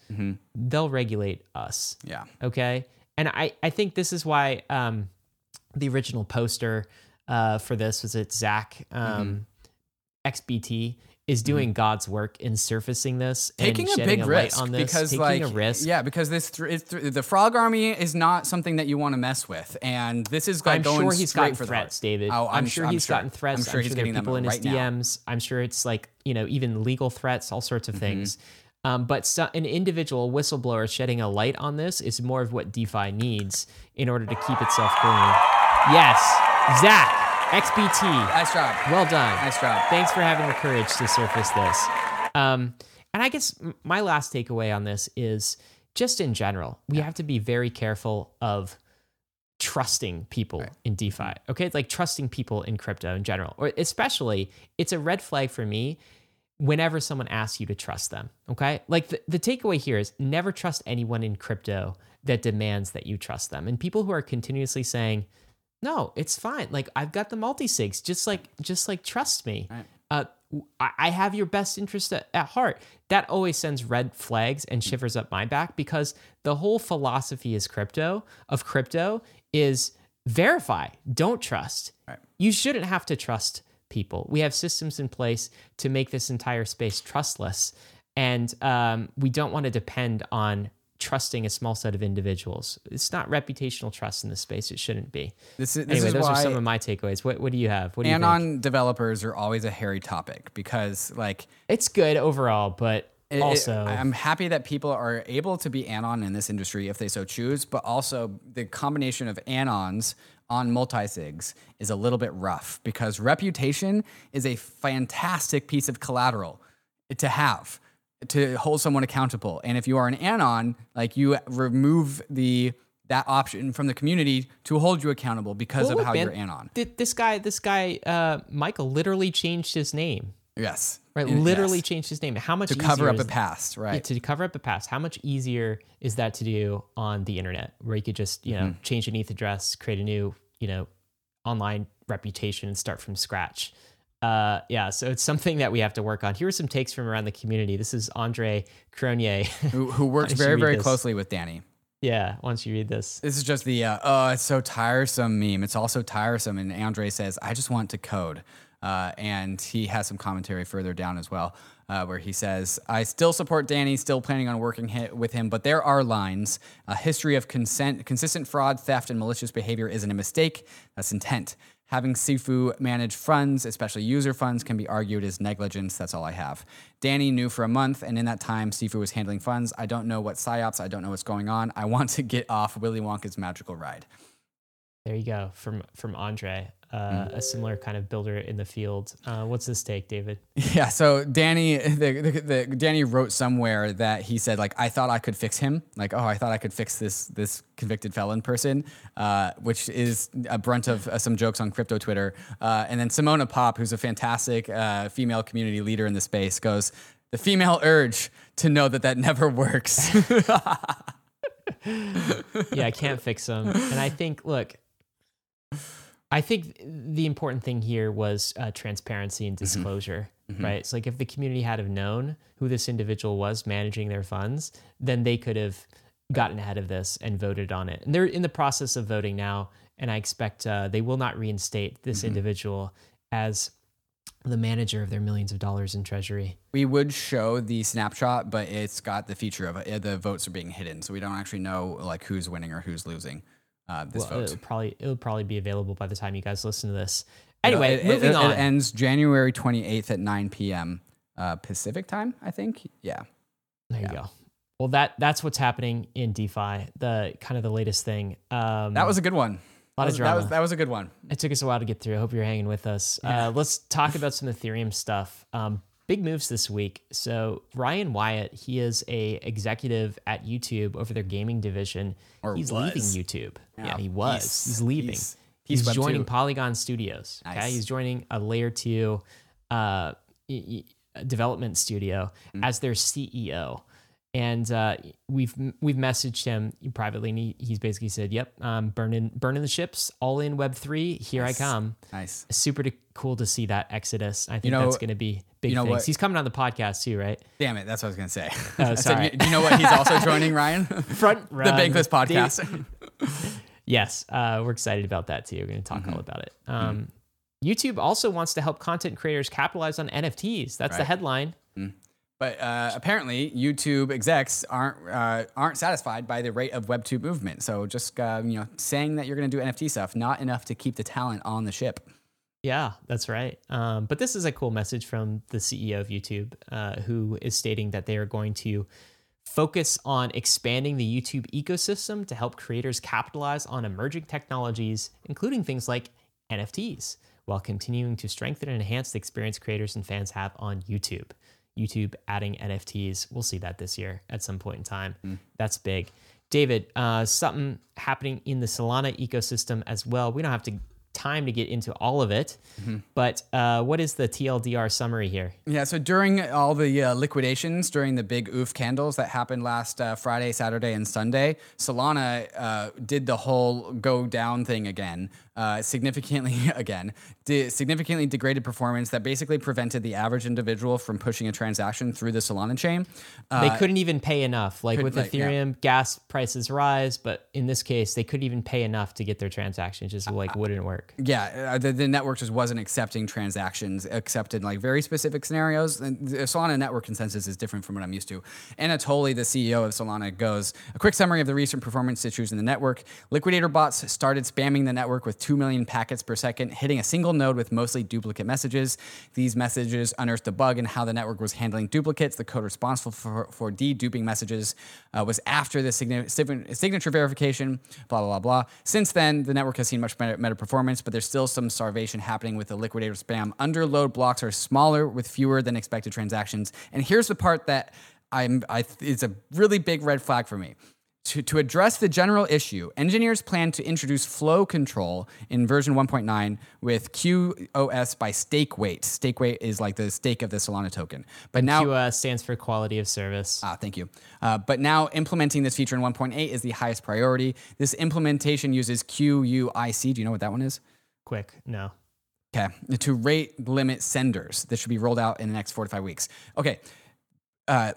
they'll regulate us. Yeah. Okay, and I, I think this is why um, the original poster uh, for this was it Zach um, XBT is doing God's work in surfacing this, Taking a big light risk on this, because taking like a risk. yeah because this it's thr the frog army is not something that you want to mess with and this is like I'm going sure he's gotten for threats. David. Oh, I'm, sure he's gotten threats. I'm sure he's there are getting people in his right now. DMs. I'm sure it's like you know even legal threats, all sorts of Mm-hmm. things. Um, but so, an individual whistleblower shedding a light on this is more of what DeFi needs in order to keep itself going. Yes, Zach. XBT. Nice job. Well done. Nice job. Thanks for having the courage to surface this. Um, and I guess my last takeaway on this is just in general, we have to be very careful of trusting people in DeFi. Okay. Like trusting people in crypto in general, or especially it's a red flag for me whenever someone asks you to trust them. Okay. Like the, the takeaway here is never trust anyone in crypto that demands that you trust them. And people who are continuously saying, no, it's fine. Like I've got the multi-sigs. Just like, just like trust me. Right. Uh, I I have your best interest at, at heart. That always sends red flags and shivers up my back because the whole philosophy is crypto of crypto is verify, don't trust. Right. You shouldn't have to trust people. We have systems in place to make this entire space trustless, and um, we don't want to depend on trusting a small set of individuals. It's not reputational trust in this space. It shouldn't be. This is, this Anyway, is those are some of my takeaways. What What do you have? What do you think? anon developers are always a hairy topic because like It's good overall, but it- it- also I'm happy that people are able to be anon in this industry if they so choose, but also the combination of anons on multi-sigs is a little bit rough because reputation is a fantastic piece of collateral to have to hold someone accountable. And if you are an anon, like you remove the that option from the community to hold you accountable because Well, of look, how man, you're anon. th- This guy, this guy, uh, Michael, literally changed his name. Yes. Right, Yes. literally changed his name. How much to cover easier up is- a past, right? to cover up a past. How much easier is that to do on the internet, where you could just you know Mm-hmm. change an ETH address, create a new you know online reputation, and start from scratch. Uh, yeah, so it's something that we have to work on. Here are some takes from around the community. This is Andre Cronje. [LAUGHS] who, who works very, very this? closely with Danny. yeah, once you read this? This is just the uh, oh, it's so tiresome meme. It's also tiresome. And Andre says, I just want to code. Uh, and he has some commentary further down as well, uh, where he says, I still support Danny, still planning on working hi- with him, but there are lines. A history of consent, consistent fraud, theft, and malicious behavior isn't a mistake. That's intent. Having Sifu manage funds, especially user funds, can be argued as negligence. That's all I have. Danny knew for a month, and in that time, Sifu was handling funds. I don't know what psyops. I don't know what's going on. I want to get off Willy Wonka's magical ride. There you go from from Andre, uh, Mm. a similar kind of builder in the field. Uh, what's this take, David? [LAUGHS] Yeah. So Danny, the, the, the Danny wrote somewhere that he said like, I thought I could fix him. Like, oh, I thought I could fix this this convicted felon person, uh, which is a brunt of uh, some jokes on crypto Twitter. Uh, and then Simona Pop, who's a fantastic uh, female community leader in the space, goes. The female urge to know that that never [LAUGHS] works. [LAUGHS] yeah, I can't fix them. And I think, look, I think the important thing here was uh, transparency and disclosure, right? It's like if the community had have known who this individual was managing their funds, then they could have gotten ahead of this and voted on it. And they're in the process of voting now, and I expect uh, they will not reinstate this individual as the manager of their millions of dollars in treasury. we would show the snapshot, but it's got the feature of uh, the votes are being hidden, so we don't actually know like who's winning or who's losing uh, this Well, vote. it'll probably it'll probably be available by the time you guys listen to this. Anyway, It- moving it, on. It ends January 28th at 9 p.m. Uh, Pacific time, I think. Yeah. There you go. Well, that that's what's happening in DeFi. The kind of the latest thing. Um, That was a good one. a lot that of was, drama. That was, that was a good one. it took us a while to get through. I hope you're hanging with us. Uh, let's talk about some Ethereum stuff. Um, big moves this week. So Ryan Wyatt, he is a executive at YouTube over their gaming division. Or he's was. leaving YouTube. Yeah, Yeah, he was. peace. He's leaving. He's Peace joining 2. Polygon Studios. Okay, Nice. he's joining a layer two uh, development studio Mm. as their CEO. And uh, we've we've messaged him privately, and he, he's basically said, "Yep, um, burning burning the ships, all in Web three. Here Nice. I come." Nice. Super to, cool to see that exodus. I think know- that's going to be big you know things. what? He's coming on the podcast too, right? Damn it. That's what I was going to say. Oh, [LAUGHS] I said, you- do you know what he's also [LAUGHS] joining, Ryan? Front [LAUGHS] the Bankless podcast. Yes, uh, we're excited about that too. We're going to talk Mm-hmm. all about it. Um, YouTube also wants to help content creators capitalize on NFTs. That's the Right. headline. But uh, apparently, YouTube execs aren't uh, aren't satisfied by the rate of Web2 movement. So just uh, you know, saying that you're going to do NFT stuff, not enough to keep the talent on the ship. Yeah, that's right. Um, but this is a cool message from the CEO of YouTube, uh, who is stating that they are going to focus on expanding the YouTube ecosystem to help creators capitalize on emerging technologies, including things like NFTs, while continuing to strengthen and enhance the experience creators and fans have on YouTube. YouTube adding NFTs. We'll see that this year at some point in time. That's big. David, uh, something happening in the Solana ecosystem as well. We don't have to time to get into all of it, but uh, what is the TLDR summary here? Yeah, so during all the uh, liquidations, during the big oof candles that happened last uh, Friday, Saturday, and Sunday, Solana uh, did the whole go down thing again, uh, significantly [LAUGHS] again, de- significantly degraded performance that basically prevented the average individual from pushing a transaction through the Solana chain. Uh, They couldn't even pay enough. Like with like, yeah. Ethereum, gas prices rise, but in this case, they couldn't even pay enough to get their transaction. Just like wouldn't work. Yeah, uh, the, the network just wasn't accepting transactions, except in like very specific scenarios. And the Solana network consensus is different from what I'm used to. Anatoly, the CEO of Solana, goes a quick summary of the recent performance issues in the network. Liquidator bots started spamming the network with 2 million packets per second, hitting a single node with mostly duplicate messages. These messages unearthed a bug in how the network was handling duplicates. The code responsible for, for deduping messages uh, was after the signa- sign- signature verification, blah, blah, blah, blah. Since then, the network has seen much better, better performance, but there's still some starvation happening with the liquidator spam. Underload blocks are smaller with fewer than expected transactions. And here's the part that I'm, I, is a really big red flag for me. To, to address the general issue, engineers plan to introduce flow control in version 1.9 with QoS by stake weight. Stake weight is like the stake of the Solana token. But now, QoS stands for quality of service. Ah, thank you. Uh, but now implementing this feature in 1.8 is the highest priority. This implementation uses QUIC. Do you know what that one is? Quick, no. Okay. To rate limit senders. This should be rolled out in the next four to five weeks. Okay. Uh,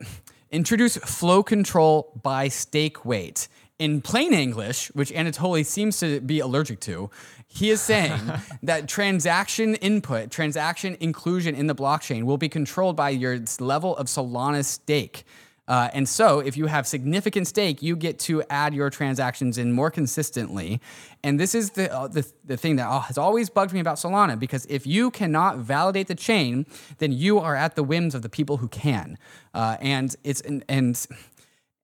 introduce flow control by stake weight. In plain English, which Anatoly seems to be allergic to, he is saying [LAUGHS] that transaction input, transaction inclusion in the blockchain will be controlled by your level of Solana stake. Uh, and so, if you have significant stake, you get to add your transactions in more consistently. And this is the uh, the, the thing that has always bugged me about Solana because if you cannot validate the chain, then you are at the whims of the people who can. Uh, and it's and and,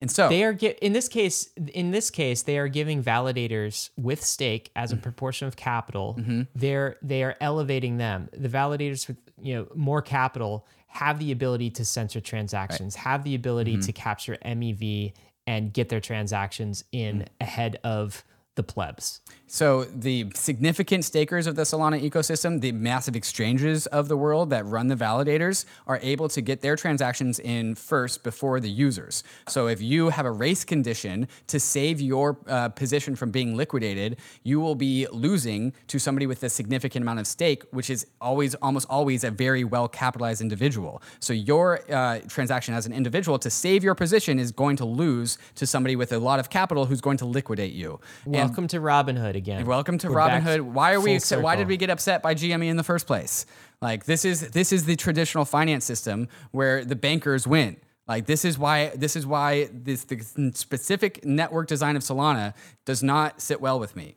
and so They are in this case. In this case, they are giving validators with stake as a Mm-hmm. proportion of capital. They're they are elevating them. The validators with you know more capital have the ability to censor transactions, have the ability Mm-hmm. to capture MEV and get their transactions in Mm. ahead of the plebs. So the significant stakers of the Solana ecosystem, the massive exchanges of the world that run the validators, are able to get their transactions in first before the users. So if you have a race condition to save your uh, position from being liquidated, you will be losing to somebody with a significant amount of stake, which is always, almost always, a very well capitalized individual. So your uh, transaction as an individual to save your position is going to lose to somebody with a lot of capital who's going to liquidate you. And Welcome to Robinhood again. Welcome to We're back Robinhood. Why are we? full Upset, why did circle. we get upset by GME in the first place? Like this is this is the traditional finance system where the bankers win. Like this is why this is why this the specific network design of Solana does not sit well with me.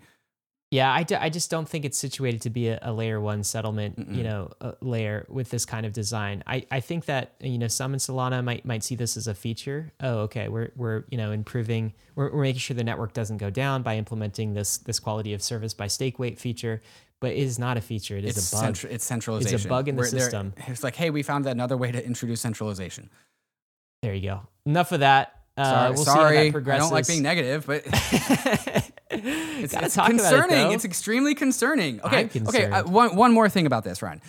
Yeah, I, d- I just don't think it's situated to be a, a layer one settlement, you know, layer with this kind of design. I, I think that you know some in Solana might might see this as a feature. Oh, okay, we're we're you know improving, we're, we're making sure the network doesn't go down by implementing this this quality of service by stake weight feature. But it is not a feature. It is It's a bug. centra- it's centralization. bug in the they're- system. It's like, hey, we found another way to introduce centralization. there you go. Enough of that. Uh, Sorry, we'll sorry. that I don't like being negative, but [LAUGHS] it's, it's about it, concerning. it's extremely concerning. Okay, okay. Uh, one one more thing about this, Ryan.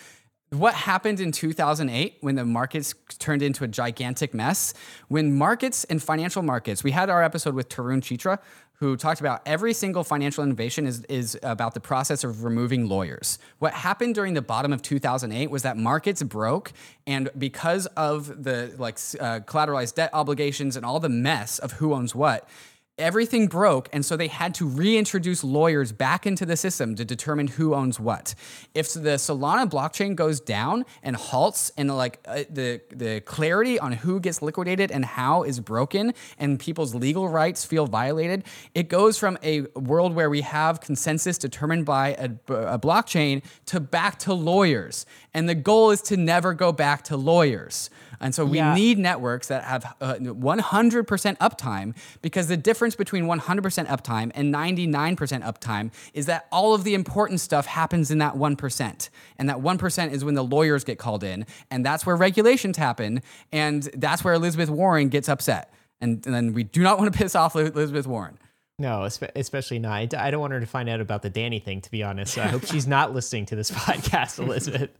What happened in 2008 when the markets turned into a gigantic mess? When markets and financial markets, we had our episode with Tarun Chitra, who talked about every single financial innovation is, is about the process of removing lawyers. What happened during the bottom of 2008 was that markets broke, and because of the like uh, collateralized debt obligations and all the mess of who owns what, everything broke and so they had to reintroduce lawyers back into the system to determine who owns what. If the solana blockchain goes down and halts and like uh, the the clarity on who gets liquidated and how is broken and people's legal rights feel violated it goes from a world where we have consensus determined by a, a blockchain to back to lawyers. And the goal is to never go back to lawyers And so we Yeah. need networks that have uh, 100% uptime because the difference between 100% uptime and 99% uptime is that all of the important stuff happens in that 1%. And that 1% is when the lawyers get called in, and that's where regulations happen, and that's where Elizabeth Warren gets upset. And, and then we do not want to piss off Elizabeth Warren. No, especially not. I don't want her to find out about the Danny thing, to be honest. So I hope she's not listening to this [LAUGHS] podcast, Elizabeth.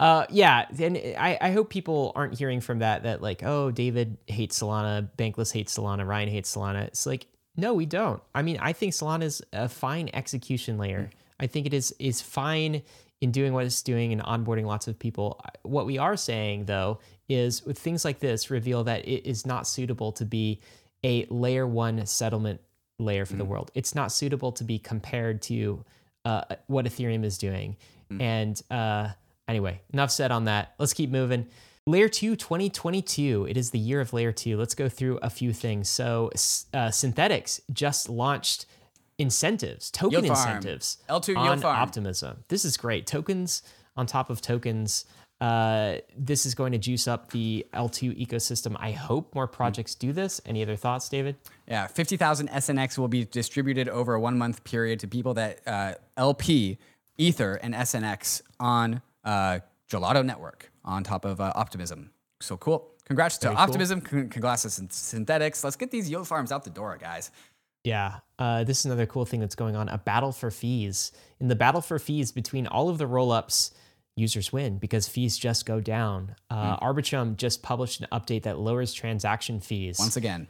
Uh, yeah, and I, I hope people aren't hearing from that that like, oh, David hates Solana, Bankless hates Solana, Ryan hates Solana. It's like, no, we don't. I mean, I think Solana is a fine execution layer. I think it is is fine in doing what it's doing and onboarding lots of people. What we are saying though is with things like this reveal that it is not suitable to be a layer one settlement layer for the world. It's not suitable to be compared to uh, what Ethereum is doing. And uh, anyway, enough said on that. Let's keep moving. Layer 2 2022. It is the year of Layer 2. Let's go through a few things. So, uh, Synthetix just launched incentives, token incentives L2 on. Optimism. This is great. Tokens on top of tokens. Uh, this is going to juice up the L2 ecosystem. I hope more projects do this. Any other thoughts, David? Yeah, 50,000 SNX will be distributed over a one month period to people that uh, LP, Ether, and SNX on uh, Gelato Network on top of uh, Optimism. So cool. Congrats to cool. Optimism. Con- Congrats to Synthetix. Let's get these yield farms out the door, guys. Yeah, uh, this is another cool thing that's going on a battle for fees. In the battle for fees between all of the roll ups, users win because fees just go down. Uh, Arbitrum just published an update that lowers transaction fees. Once again,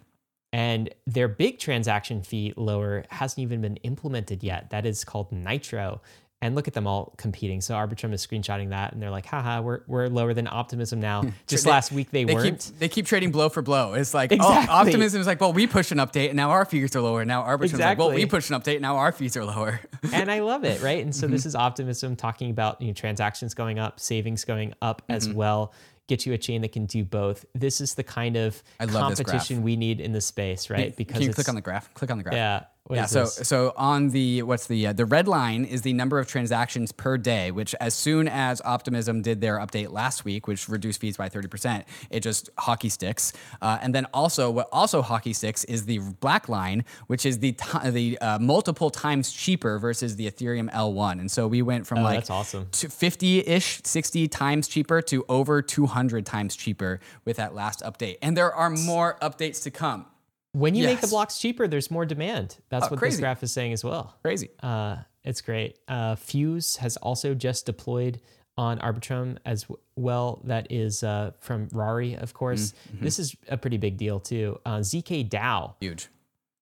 and their big transaction fee lower hasn't even been implemented yet. That is called Nitro. And look at them all competing. So Arbitrum is screenshotting that, and they're like, "Haha, we're we're lower than Optimism now." Just They- last week they, they weren't. keep they keep trading blow for blow. It's like Exactly. oh, Optimism is like, well, we pushed an update and now our fees are lower. Now Arbitrum Arbitrum's like, well, we Exactly. pushed an update and now our fees are lower. [LAUGHS] and I love it, right? And so Mm-hmm. this is optimism talking about you know transactions going up, savings going up as Mm-hmm. well. Get you a chain that can do both. This is the kind of competition we need in the space, right? Because Can you click on the graph? Click on the graph. yeah. What yeah. So this? so on the what's the uh, the red line is the number of transactions per day, which as soon as Optimism did their update last week, which reduced fees by thirty percent, it just hockey sticks. Uh, and then also what also hockey sticks is the black line, which is the ti the uh, multiple times cheaper versus the Ethereum L1. And so we went from Oh, like that's awesome. to 50-ish 60 times cheaper to over 200 times cheaper with that last update and there are more updates to come when you make the blocks cheaper, there's more demand. That's Oh, what this graph is saying as well. crazy Uh, it's great. Uh, Fuse has also just deployed on Arbitrum as w- well. That is uh, from Rari, of course. Mm-hmm. This is a pretty big deal too. Uh, ZK DAO. huge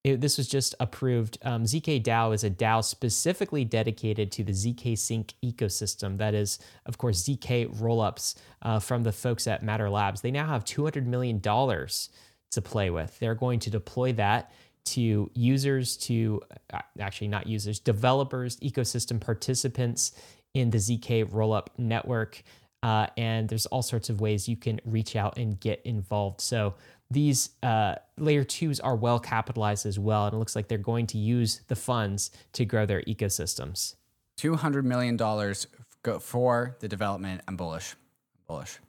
It, this was just approved. Um, ZK DAO is a DAO specifically dedicated to the ZK Sync ecosystem. That is, of course, ZK rollups uh, from the folks at Matter Labs. They now have $200 million to play with. They're going to deploy that to users, to uh, actually not users, developers, ecosystem participants in the ZK rollup network. Uh, and there's all sorts of ways you can reach out and get involved. So these uh, layer twos are well capitalized as well, and it looks like they're going to use the funds to grow their ecosystems. 200 million dollars for the development i'm bullish bullish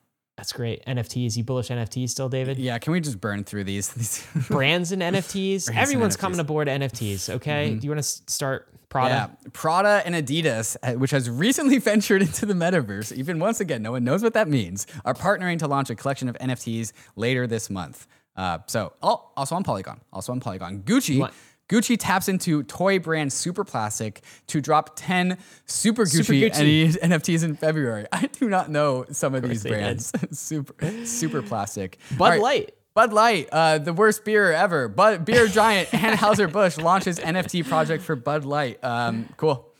That's great. NFTs, you bullish NFTs still, David? yeah can we just burn through these, [LAUGHS] these Brands and NFTs. and Everyone's NFTs. coming aboard NFTs. Okay, do you want to start Prada? Yeah, Prada and Adidas, uh, which has recently [LAUGHS] ventured into the metaverse, even once again, no one knows what that means, are partnering to launch a collection of NFTs later this month. Uh, so, oh, also on Polygon, also on Polygon, Gucci. What? Gucci taps into toy brand Super Plastic to drop 10 Super Gucci, Super Gucci. NFTs [LAUGHS] in February. I do not know some of these brands. [LAUGHS] super, super Plastic. Bud right. Light. Bud Light, uh, the worst beer ever. Bud beer giant [LAUGHS] Anheuser Busch launches NFT project for Bud Light. Um, cool,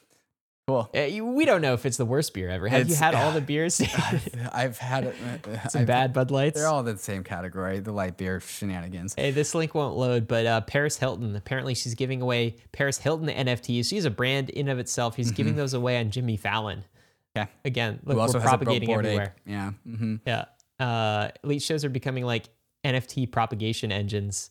cool. Uh, we don't know if it's the worst beer ever. Have you had all the beers? [LAUGHS] I've had it. [LAUGHS] Some I've- bad Bud Lights. They're all in the same category. The light beer shenanigans. Hey, this link won't load, but uh, Paris Hilton, apparently she's giving away Paris Hilton NFTs. She's a brand in of itself. She's giving those away on Jimmy Fallon. Okay. Again, look, Who also we're propagating everywhere. Yeah. hmm Yeah. Uh, elite shows are becoming like NFT propagation engines.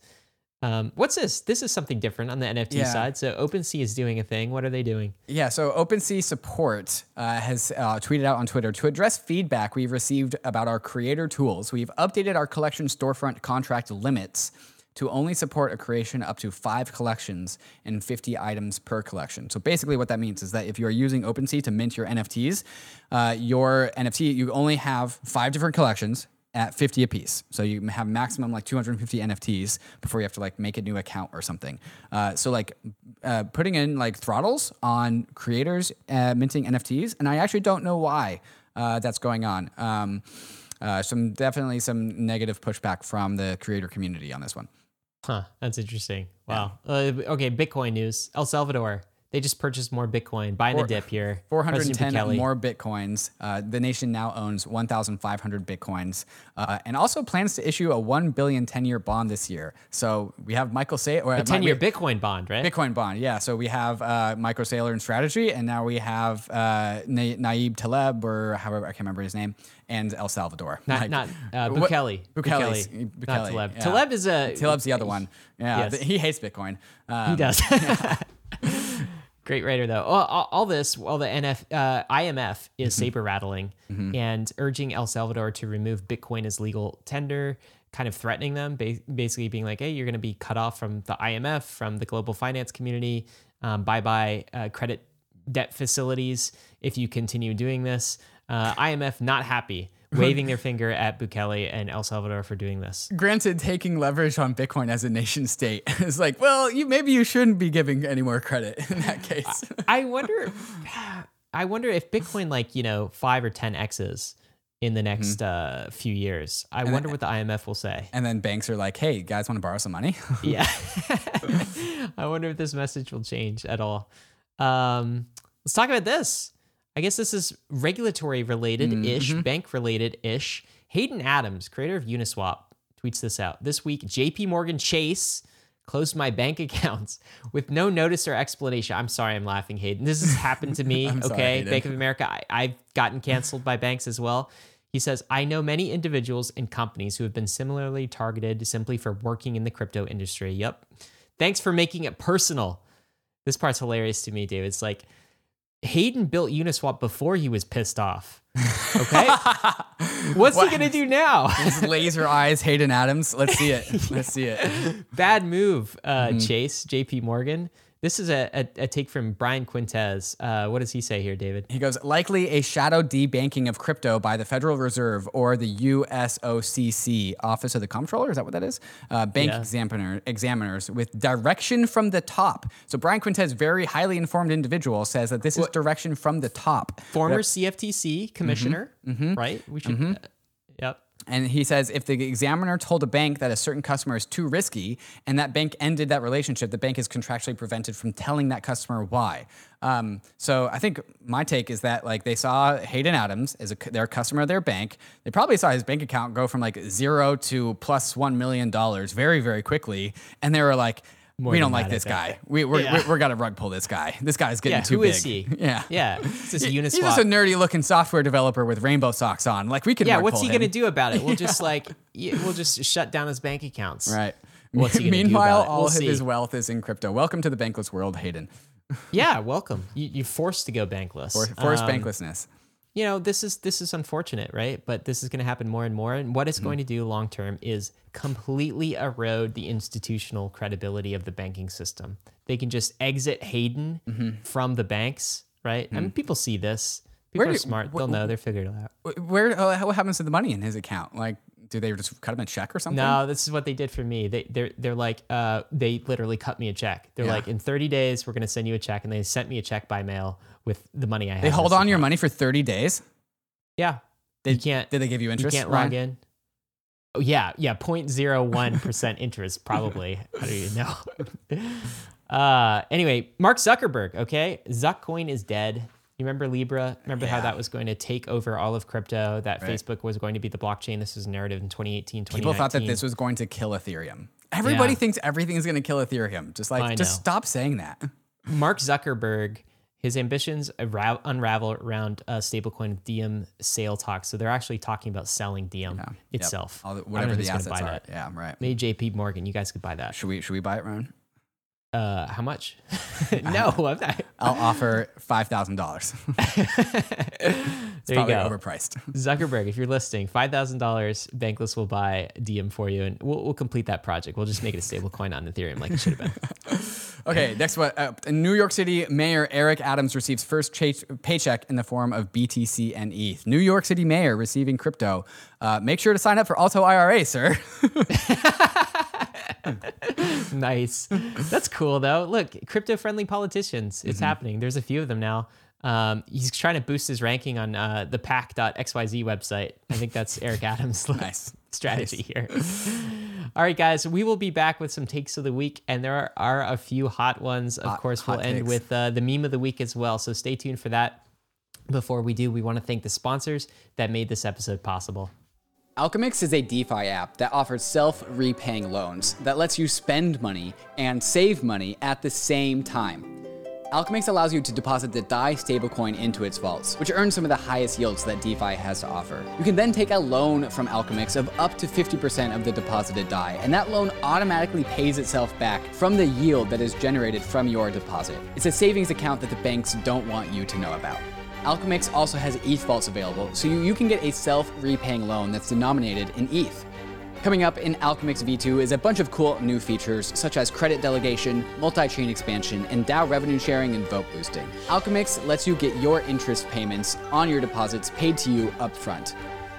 Um, what's this? This is something different on the NFT Yeah. side. So OpenSea is doing a thing. What are they doing? Yeah, so OpenSea support uh, has uh, tweeted out on Twitter to address feedback we've received about our creator tools. We've updated our collection storefront contract limits to only support a creation up to five collections and 50 items per collection. So basically, what that means is that if you are using OpenSea to mint your NFTs, uh, your NFT, you only have five different collections at 50 apiece. So you have maximum like 250 NFTs before you have to like make a new account or something. Uh, so like uh, putting in like throttles on creators uh, minting NFTs, and I actually don't know why uh, that's going on. Um, uh, some definitely some negative pushback from the creator community on this one. Huh, that's interesting. Wow. Uh, okay, Bitcoin news. El Salvador. They just purchased more Bitcoin, buying a dip here. 410 more bitcoins. Uh, the nation now owns 1,500 bitcoins, uh, and also plans to issue a 1 billion 10-year bond this year. So we have Michael Say or A 10 year Bitcoin bond, right? Bitcoin bond, yeah. So we have uh, Michael Saylor in strategy, and now we have uh, Na- Naib Taleb, or however I can't remember his name, and El Salvador. Not, Like, not uh, Bukele. Bukele's- Bukele. Not Bukele, Taleb. yeah. Taleb is a. Taleb's the other one. Yeah, Yes. he hates Bitcoin. Um, He does. [LAUGHS] [LAUGHS] Great writer though. All, all, all this while the NF, uh, IMF is Mm-hmm. saber rattling and urging El Salvador to remove Bitcoin as legal tender, kind of threatening them, ba- basically being like, "Hey, you're going to be cut off from the IMF, from the global finance community. Um, bye bye uh, credit debt facilities if you continue doing this." Uh, IMF not happy, waving their finger at Bukele and El Salvador for doing this. Granted, taking leverage on Bitcoin as a nation state [LAUGHS] is like, well, you maybe you shouldn't be giving any more credit in that case. I [LAUGHS] wonder. [SIGHS] I wonder if Bitcoin, like you know, five or ten x's in the next Mm-hmm. uh, few years. I wonder what the IMF will say. and then banks are like, hey, guys want to borrow some money? [LAUGHS] yeah, I wonder if this message will change at all. Um, let's talk about this. I guess this is regulatory related ish, Mm-hmm. bank related ish. Hayden Adams, creator of Uniswap, tweets this out. This week, JP Morgan Chase closed my bank [LAUGHS] accounts with no notice or explanation. I'm sorry, I'm laughing, Hayden. This has happened to me. [LAUGHS] I'm sorry, okay. Bank of America, I, I've gotten canceled by banks as well. He says, I know many individuals and companies who have been similarly targeted simply for working in the crypto industry. Yep. Thanks for making it personal. This part's hilarious to me, David. It's like Hayden built Uniswap before he was pissed off. Okay. [LAUGHS] What's he gonna do now? His laser eyes, Hayden Adams. Let's see it. Let's see it. [LAUGHS] Bad move, uh, Mm-hmm. Chase, JP Morgan. This is a, a, a take from Brian Quintenz. Uh, what does he say here, David? He goes, likely a shadow debanking of crypto by the Federal Reserve or the USOCC, Office of the Comptroller. Is that what that is? Uh, bank Yeah. examiner, examiners with direction from the top. So Brian Quintenz, very highly informed individual, says that this is direction from the top. Former CFTC commissioner, Mm-hmm. right? We should. uh, yep. And he says if the examiner told a bank that a certain customer is too risky and that bank ended that relationship, the bank is contractually prevented from telling that customer why. Um, so I think my take is that like they saw Hayden Adams as a, their customer of their bank. They probably saw his bank account go from like zero to plus one million dollars very very quickly, and they were like. We don't like this guy. We, we're, Yeah. we're, we're gonna rug pull this guy. This guy's getting Yeah. too Who big. is he? [LAUGHS] Yeah. Yeah. This is Uniswap. He's just a nerdy looking software developer with rainbow socks on. Like we could. yeah. What's he him. gonna do about it? We'll just [LAUGHS] like we'll just shut down his bank accounts. Right. What's he Meanwhile, about it? all We'll of see. his wealth is in crypto. Welcome to the bankless world, Hayden. Yeah. Welcome. You, you're forced to go bankless. For, forced Um, banklessness. You know this is this is unfortunate right? But this is going to happen more and more. And what it's going to do long term is completely erode the institutional credibility of the banking system. They can just exit hayden from the banks right? I mean people see this. People Where are smart. wh- they'll know. they're figured it out. Where? uh, What happens to the money in his account? Like, do they just cut him a check or something? no this is what they did for me. They they're, they're like uh, they literally cut me a check. They're Yeah. like in 30 days we're going to send you a check and they sent me a check by mail with the money i had They hold on your money for 30 days? yeah They, you can't Did they give you interest? You can't Ryan? log in. Oh yeah, yeah, 0.01% [LAUGHS] interest probably. How do you know. [LAUGHS] uh anyway, Mark Zuckerberg, okay? Zuckcoin is dead. You remember Libra? Remember how that was going to take over all of crypto, that Right. Facebook was going to be the blockchain. This was a narrative in 2018, 2019. People thought that this was going to kill Ethereum. Everybody Yeah. thinks everything is going to kill Ethereum. Just like, just stop saying that. Mark Zuckerberg his ambitions unravel around uh, stablecoin Diem sale talks. So they're actually talking about selling Diem Yep. itself. All the, I don't know whatever the assets buy are. that. Yeah, I'm right. Maybe J.P. Morgan. You guys could buy that. Should we should we buy it, Ron? Uh, how much? [LAUGHS] no, [LAUGHS] I'm not. I'll offer five thousand dollars. There you go. overpriced. Zuckerberg, if you're listening, five thousand dollars, Bankless will buy Diem for you, and we'll, we'll complete that project. We'll just make it a stable coin on Ethereum, like it should have been. [LAUGHS] Okay, next one. Uh, New York City Mayor Eric Adams receives first cha- paycheck in the form of BTC and ETH. New York City Mayor receiving crypto. Uh, make sure to sign up for Alto IRA, sir. [LAUGHS] nice. That's cool though. Look, crypto-friendly politicians. It's happening. There's a few of them now. Um, he's trying to boost his ranking on uh, the pack.xyz website. I think that's [LAUGHS] Eric Adams' [LAUGHS] Nice. strategy here. All right, guys, we will be back with some takes of the week, and there are, are a few hot ones. Of Hot- course, we'll end takes. with uh, the meme of the week as well. So stay tuned for that. Before we do, we want to thank the sponsors that made this episode possible. Alchemix is a DeFi app that offers self repaying loans that lets you spend money and save money at the same time. Alchemix allows you to deposit the DAI stablecoin into its vaults, which earns some of the highest yields that DeFi has to offer. You can then take a loan from Alchemix of up to 50% of the deposited DAI, and that loan automatically pays itself back from the yield that is generated from your deposit. It's a savings account that the banks don't want you to know about. Alchemix also has ETH vaults available, so you, you can get a self repaying loan that's denominated in ETH. Coming up in Alchemix V2 is a bunch of cool new features such as credit delegation, multi chain expansion, and DAO revenue sharing and vote boosting. Alchemix lets you get your interest payments on your deposits paid to you upfront.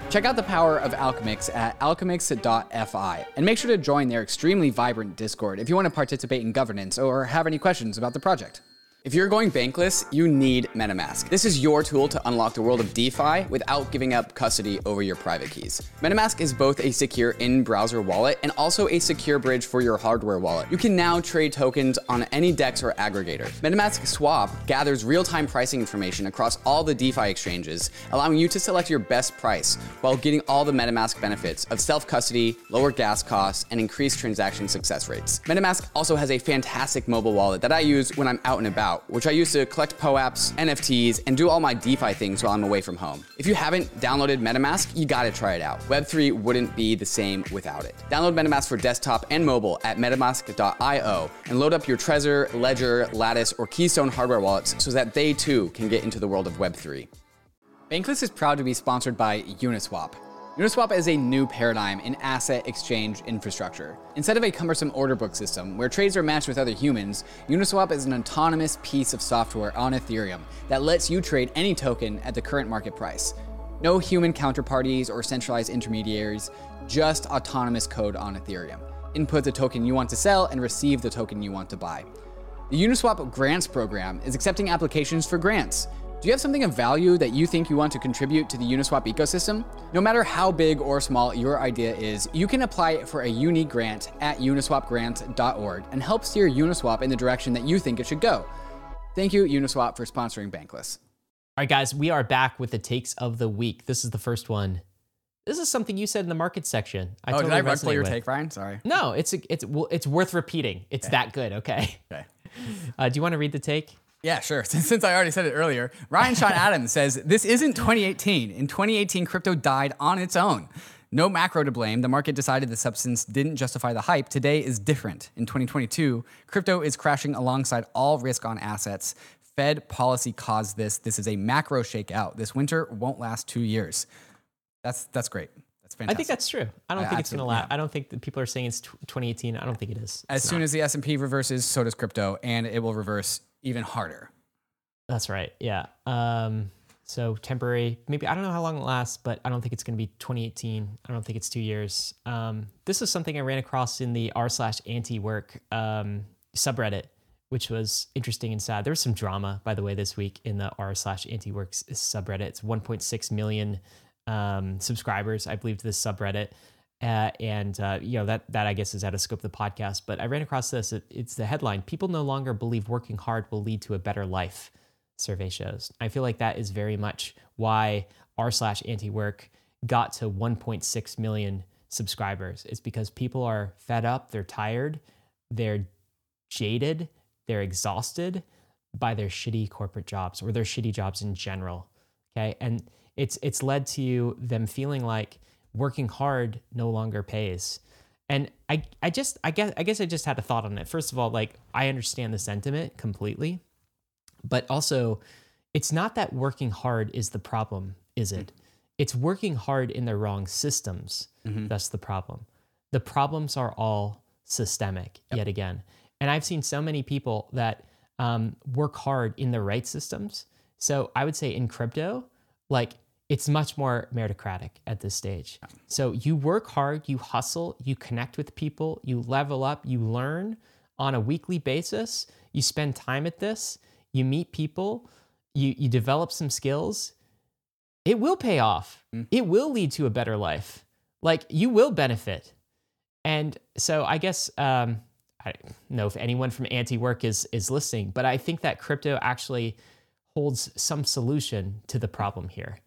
Check out the power of Alchemix at alchemix.fi and make sure to join their extremely vibrant Discord if you want to participate in governance or have any questions about the project. If you're going bankless, you need MetaMask. This is your tool to unlock the world of DeFi without giving up custody over your private keys. MetaMask is both a secure in-browser wallet and also a secure bridge for your hardware wallet. You can now trade tokens on any DEX or aggregator. MetaMask Swap gathers real-time pricing information across all the DeFi exchanges, allowing you to select your best price while getting all the MetaMask benefits of self-custody, lower gas costs, and increased transaction success rates. MetaMask also has a fantastic mobile wallet that I use when I'm out and about, which I use to collect POAPs, NFTs, and do all my DeFi things while I'm away from home. If you haven't downloaded MetaMask, you gotta try it out. Web3 wouldn't be the same without it. Download MetaMask for desktop and mobile at metamask.io and load up your Trezor, Ledger, Lattice, or Keystone hardware wallets so that they too can get into the world of Web3. Bankless is proud to be sponsored by Uniswap. Uniswap is a new paradigm in asset exchange infrastructure. Instead of a cumbersome order book system where trades are matched with other humans, Uniswap is an autonomous piece of software on Ethereum that lets you trade any token at the current market price. No human counterparties or centralized intermediaries, just autonomous code on Ethereum. Input the token you want to sell and receive the token you want to buy. The Uniswap Grants program is accepting applications for grants. Do you have something of value that you think you want to contribute to the Uniswap ecosystem? No matter how big or small your idea is, you can apply for a unique grant at uniswapgrant.org and help steer Uniswap in the direction that you think it should go. Thank you, Uniswap, for sponsoring Bankless. All right, guys, we are back with the takes of the week. This is the first one. This is something you said in the market section. I Oh, totally did I run your with. take, Ryan? Sorry. No, it's it's well, it's worth repeating. It's that good. Okay. Okay. [LAUGHS] Uh, do you want to read the take? Yeah, sure. [LAUGHS] Since, since I already said it earlier, Ryan Sean [LAUGHS] Adams says this isn't 2018. In 2018, crypto died on its own. No macro to blame. The market decided the substance didn't justify the hype. Today is different. In 2022, crypto is crashing alongside all risk on assets. Fed policy caused this. This is a macro shakeout. This winter won't last two years. That's that's great. That's fantastic. I think that's true. I don't I think it's going to last. I don't think that people are saying it's tw 2018. I don't think it is. as soon as the S&P reverses, so does crypto, and it will reverse even harder. That's right. Yeah. Um, so temporary, maybe I don't know how long it lasts, but I don't think it's going to be 2018. I don't think it's two years. Um, this is something I ran across in the r slash anti work um, subreddit, which was interesting and sad. There was some drama, by the way, this week in the r slash anti work subreddit. It's 1.6 million um, subscribers, I believe, to this subreddit. Uh, and uh, you know that that I guess is out of scope of the podcast, but I ran across this. It, it's the headline: "People no longer believe working hard will lead to a better life." Survey shows. I feel like that is very much why r slash anti work got to 1.6 million subscribers. It's because people are fed up, they're tired, they're jaded, they're exhausted, by their shitty corporate jobs or their shitty jobs in general. Okay. And it's it's led to them feeling like working hard no longer pays. And I I just I guess I guess I just had a thought on it. First of all, like I understand the sentiment completely, but also it's not that working hard is the problem, is it? It's working hard in the wrong systems. That's the problem. The problems are all systemic yet again. And I've seen so many people that um, work hard in the right systems. So I would say in crypto, like it's much more meritocratic at this stage. So you work hard, you hustle, you connect with people, you level up, you learn on a weekly basis, you spend time at this, you meet people, you, you develop some skills. It will pay off. It will lead to a better life. Like you will benefit. And so I guess um, I don't know if anyone from anti work is is listening, but I think that crypto actually holds some solution to the problem here.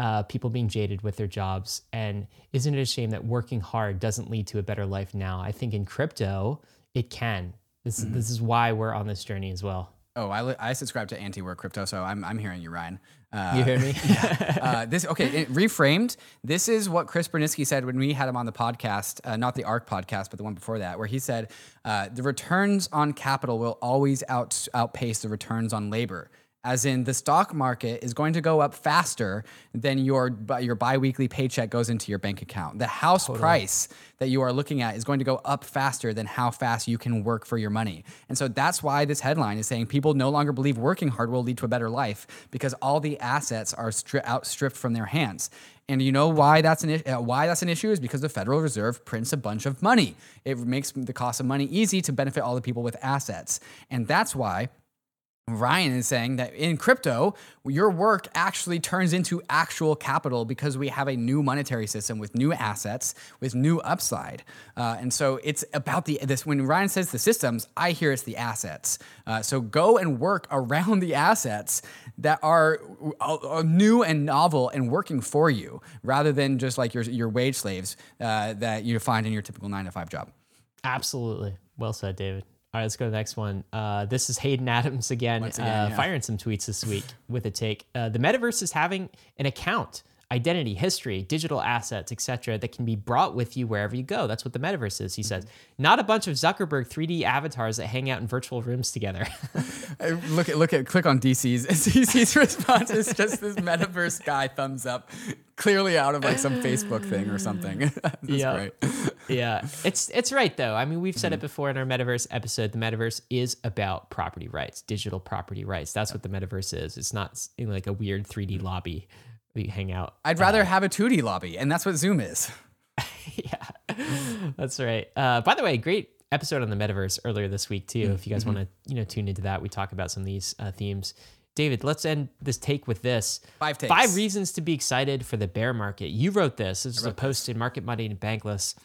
Uh, people being jaded with their jobs, and isn't it a shame that working hard doesn't lead to a better life now? I think in crypto it can. This this is why we're on this journey as well. Oh, I, li- I subscribe to anti-work crypto, so I'm, I'm hearing you, Ryan. Uh, You hear me? [LAUGHS] uh, this okay. It, reframed. This is what Chris Burniske said when we had him on the podcast, uh, not the ARK podcast, but the one before that, where he said uh, the returns on capital will always out outpace the returns on labor. As in, the stock market is going to go up faster than your your biweekly paycheck goes into your bank account. The house price that you are looking at is going to go up faster than how fast you can work for your money. And so that's why this headline is saying people no longer believe working hard will lead to a better life because all the assets are stri- outstripped from their hands. And you know why that's an issue? Uh, why that's an issue is because the Federal Reserve prints a bunch of money. It makes the cost of money easy to benefit all the people with assets, and that's why Ryan is saying that in crypto, your work actually turns into actual capital because we have a new monetary system with new assets, with new upside. Uh, and so it's about the this. When Ryan says the systems, I hear it's the assets. Uh, so go and work [LAUGHS] around the assets that are new and novel and working for you, rather than just like your your wage slaves uh, that you find in your typical nine to five job. Absolutely. Well said, David. All right, let's go to the next one. Uh, this is Hayden Adams again, again, uh, yeah. firing some tweets this week with a take. Uh, the metaverse is having an account, identity, history, digital assets, etc., that can be brought with you wherever you go. That's what the metaverse is, he says. Not a bunch of Zuckerberg 3D avatars that hang out in virtual rooms together. [LAUGHS] Look at look at click on DC's. [LAUGHS] DC's response is just this metaverse guy thumbs up, clearly out of like some Facebook thing or something. [LAUGHS] Yeah. yeah, it's it's right though. I mean, we've said Mm-hmm. it before in our metaverse episode. The metaverse is about property rights, digital property rights. That's what the metaverse is. It's not in like a weird 3D lobby we hang out. I'd rather have a 2D lobby, and that's what Zoom is. [LAUGHS] [LAUGHS] yeah, that's right. Uh, by the way, great episode on the metaverse earlier this week too. If you guys want to, you know, tune into that, we talk about some of these uh, themes. David, let's end this take with this. Five takes. Five reasons to be excited for the bear market. You wrote this. This is a post in Market Money and Bankless.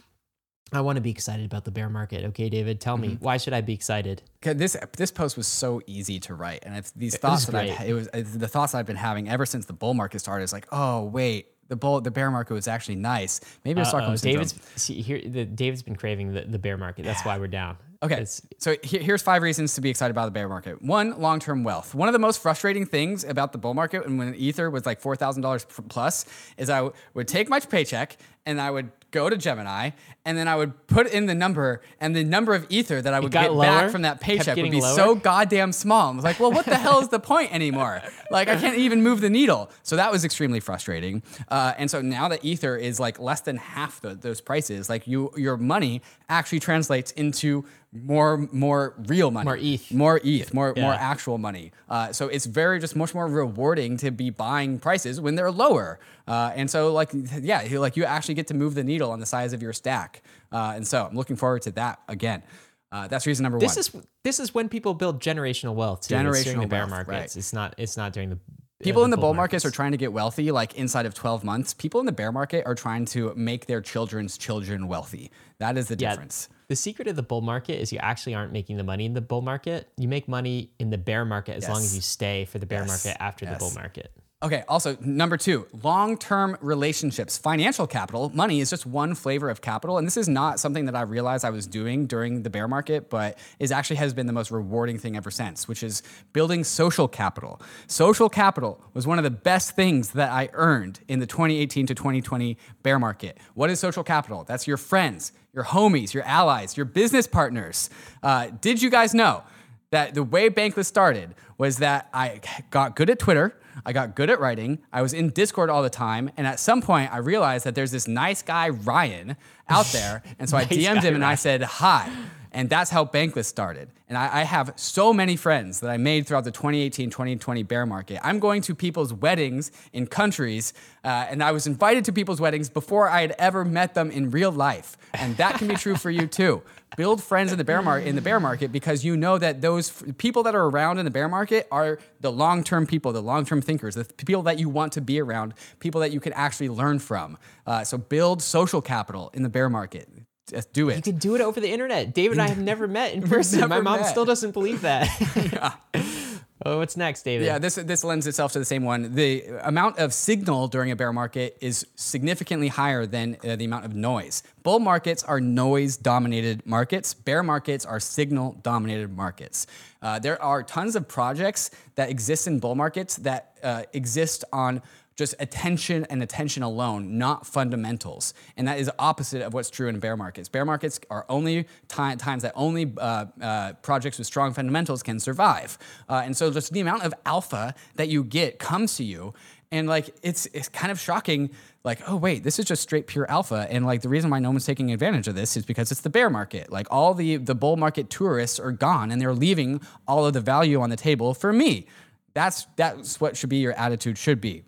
I want to be excited about the bear market. Okay, David, tell me mm-hmm. why should I be excited? This this post was so easy to write, and it's these thoughts was that I've, it was the thoughts I've been having ever since the bull market started. Is like, oh wait, the bull the bear market was actually nice. Maybe it's Stockholm syndrome. David's see, here. The, David's been craving the, the bear market. That's why we're down. Okay. It's- so here, here's five reasons to be excited about the bear market. One, long term wealth. One of the most frustrating things about the bull market and when Ether was like $4,000 plus is I w- would take my paycheck and I would go to Gemini and then I would put in the number and the number of Ether that I would get lower? back from that paycheck would be lower? so goddamn small. I was like, well, what the hell is the point anymore? [LAUGHS] Like, I can't even move the needle. So that was extremely frustrating. Uh, and so now that Ether is like less than half the, those prices, like you, your money actually translates into more, more real money, More ETH. more ETH, more, more actual money. Uh, so it's very just much more rewarding to be buying prices when they're lower. Uh, and so like, yeah, like you actually get to move the needle on the size of your stack. Uh, and so I'm looking forward to that again. Uh, that's reason number This one. is this is when people build generational wealth. Too. It's during the Generational bear wealth, markets. right. It's not. It's not during the People uh, in the bull markets are trying to get wealthy like inside of 12 months. People in the bear market are trying to make their children's children wealthy. That is the Yeah, difference. The secret of the bull market is you actually aren't making the money in the bull market. You make money in the bear market as long as you stay for the bear Yes. market after the bull market. Okay, also, number two, long term relationships. Financial capital, money is just one flavor of capital. And this is not something that I realized I was doing during the bear market, but is actually has been the most rewarding thing ever since, which is building social capital. Social capital was one of the best things that I earned in the 2018 to 2020 bear market. What is social capital? That's your friends, your homies, your allies, your business partners. Uh, did you guys know? that the way Bankless started was that I got good at Twitter, I got good at writing, I was in Discord all the time, and at some point I realized that there's this nice guy Ryan out there, [LAUGHS] and so I DM'd him and I said hi. And that's how Bankless started. And I, I have so many friends that I made throughout the 2018 2020 bear market. I'm going to people's weddings in countries, uh, and I was invited to people's weddings before I had ever met them in real life. And that can be true for you too. Build friends in the bear market in the bear market because you know that those f- people that are around in the bear market are the long-term people, the long-term thinkers, the people that you want to be around, people that you can actually learn from. Uh, so build social capital in the bear market. Just do it. You could do it over the internet. David and I have never met in [LAUGHS] person. My mom met. still doesn't believe that. [LAUGHS] oh, what's next, David? Yeah, this this lends itself to the same one. The amount of signal during a bear market is significantly higher than uh, the amount of noise. Bull markets are noise dominated markets. Bear markets are signal dominated markets. Uh, there are tons of projects that exist in bull markets that uh, exist on just attention and attention alone, not fundamentals. And that is opposite of what's true in bear markets. Bear markets are only ti- times that only uh, uh, projects with strong fundamentals can survive. Uh, and so just the amount of alpha that you get comes to you. And like it's it's kind of shocking, like, oh wait, this is just straight pure alpha. And like the reason why no one's taking advantage of this is because it's the bear market. Like all the the bull market tourists are gone and they're leaving all of the value on the table for me. That's that's what should be your attitude should be.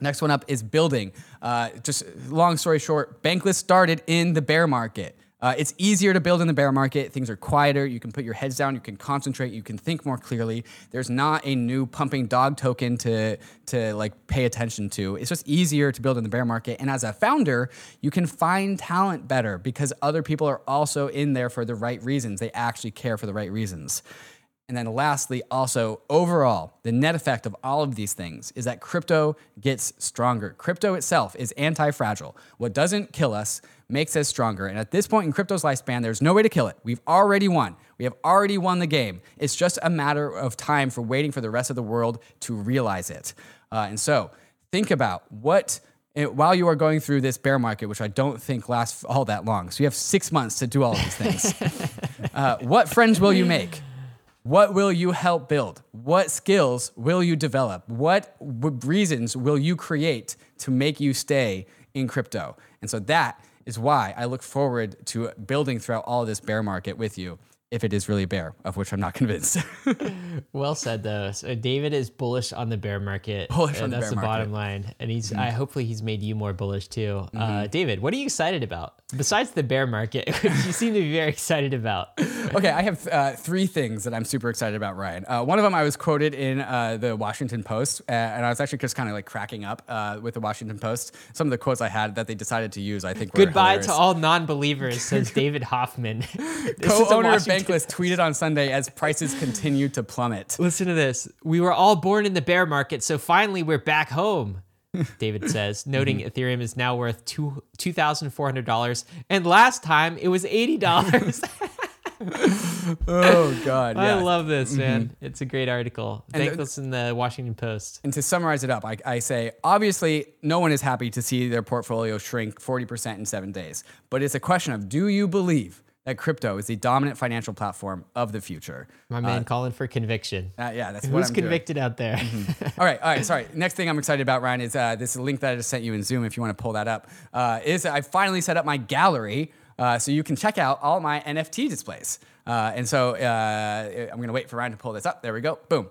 Next one up is building. Uh, just long story short, Bankless started in the bear market. Uh, it's easier to build in the bear market. Things are quieter. You can put your heads down. You can concentrate. You can think more clearly. There's not a new pumping dog token to to like pay attention to. It's just easier to build in the bear market. And as a founder, you can find talent better because other people are also in there for the right reasons. They actually care for the right reasons. And then lastly, also overall, the net effect of all of these things is that crypto gets stronger. Crypto itself is anti fragile. What doesn't kill us makes us stronger. And at this point in crypto's lifespan, there's no way to kill it. We've already won. We have already won the game. It's just a matter of time for waiting for the rest of the world to realize it. Uh, and so think about what and while you are going through this bear market, which I don't think lasts all that long, so you have six months to do all of these things. [LAUGHS] uh, what friends will you make? What will you help build? What skills will you develop? What w- reasons will you create to make you stay in crypto? And so that is why I look forward to building throughout all this bear market with you, if it is really bear, of which I'm not convinced. [LAUGHS] Well said, though. So David is bullish on the bear market. Bullish and on the that's bear the market. Mm-hmm. bottom line. And he's, I hopefully, he's made you more bullish too. Uh, David, what are you excited about besides the bear market, [LAUGHS] which you seem to be very excited about? [LAUGHS] okay, I have uh, three things that I'm super excited about, Ryan. Uh, one of them I was quoted in uh, the Washington Post, uh, and I was actually just kind of like cracking up uh, with the Washington Post. Some of the quotes I had that they decided to use, I think, were Goodbye hilarious. to all non-believers, says David Hoffman. This is a Co-owner of Bankless tweeted on Sunday as prices continue to plummet. Listen to this. We were all born in the bear market, so finally we're back home. [LAUGHS] David says, noting Mm-hmm. Ethereum is now worth two two thousand four hundred dollars, and last time it was eighty dollars. [LAUGHS] [LAUGHS] Oh God, I yeah. Mm-hmm. love this, man. It's a great article. And Thank the- us in the Washington Post. And to summarize it up, I, I say obviously no one is happy to see their portfolio shrink 40% in seven days. But it's a question of do you believe that crypto is the dominant financial platform of the future? My man calling for conviction. Uh, yeah, that's what Who's I'm doing. convicted out there? [LAUGHS] all right, all right. Sorry. Next thing I'm excited about, Ryan, is uh, this link that I just sent you in Zoom. If you want to pull that up, uh, is I finally set up my gallery, uh, so you can check out all my NFT displays. Uh, and so uh, I'm gonna wait for Ryan to pull this up. There we go. Boom.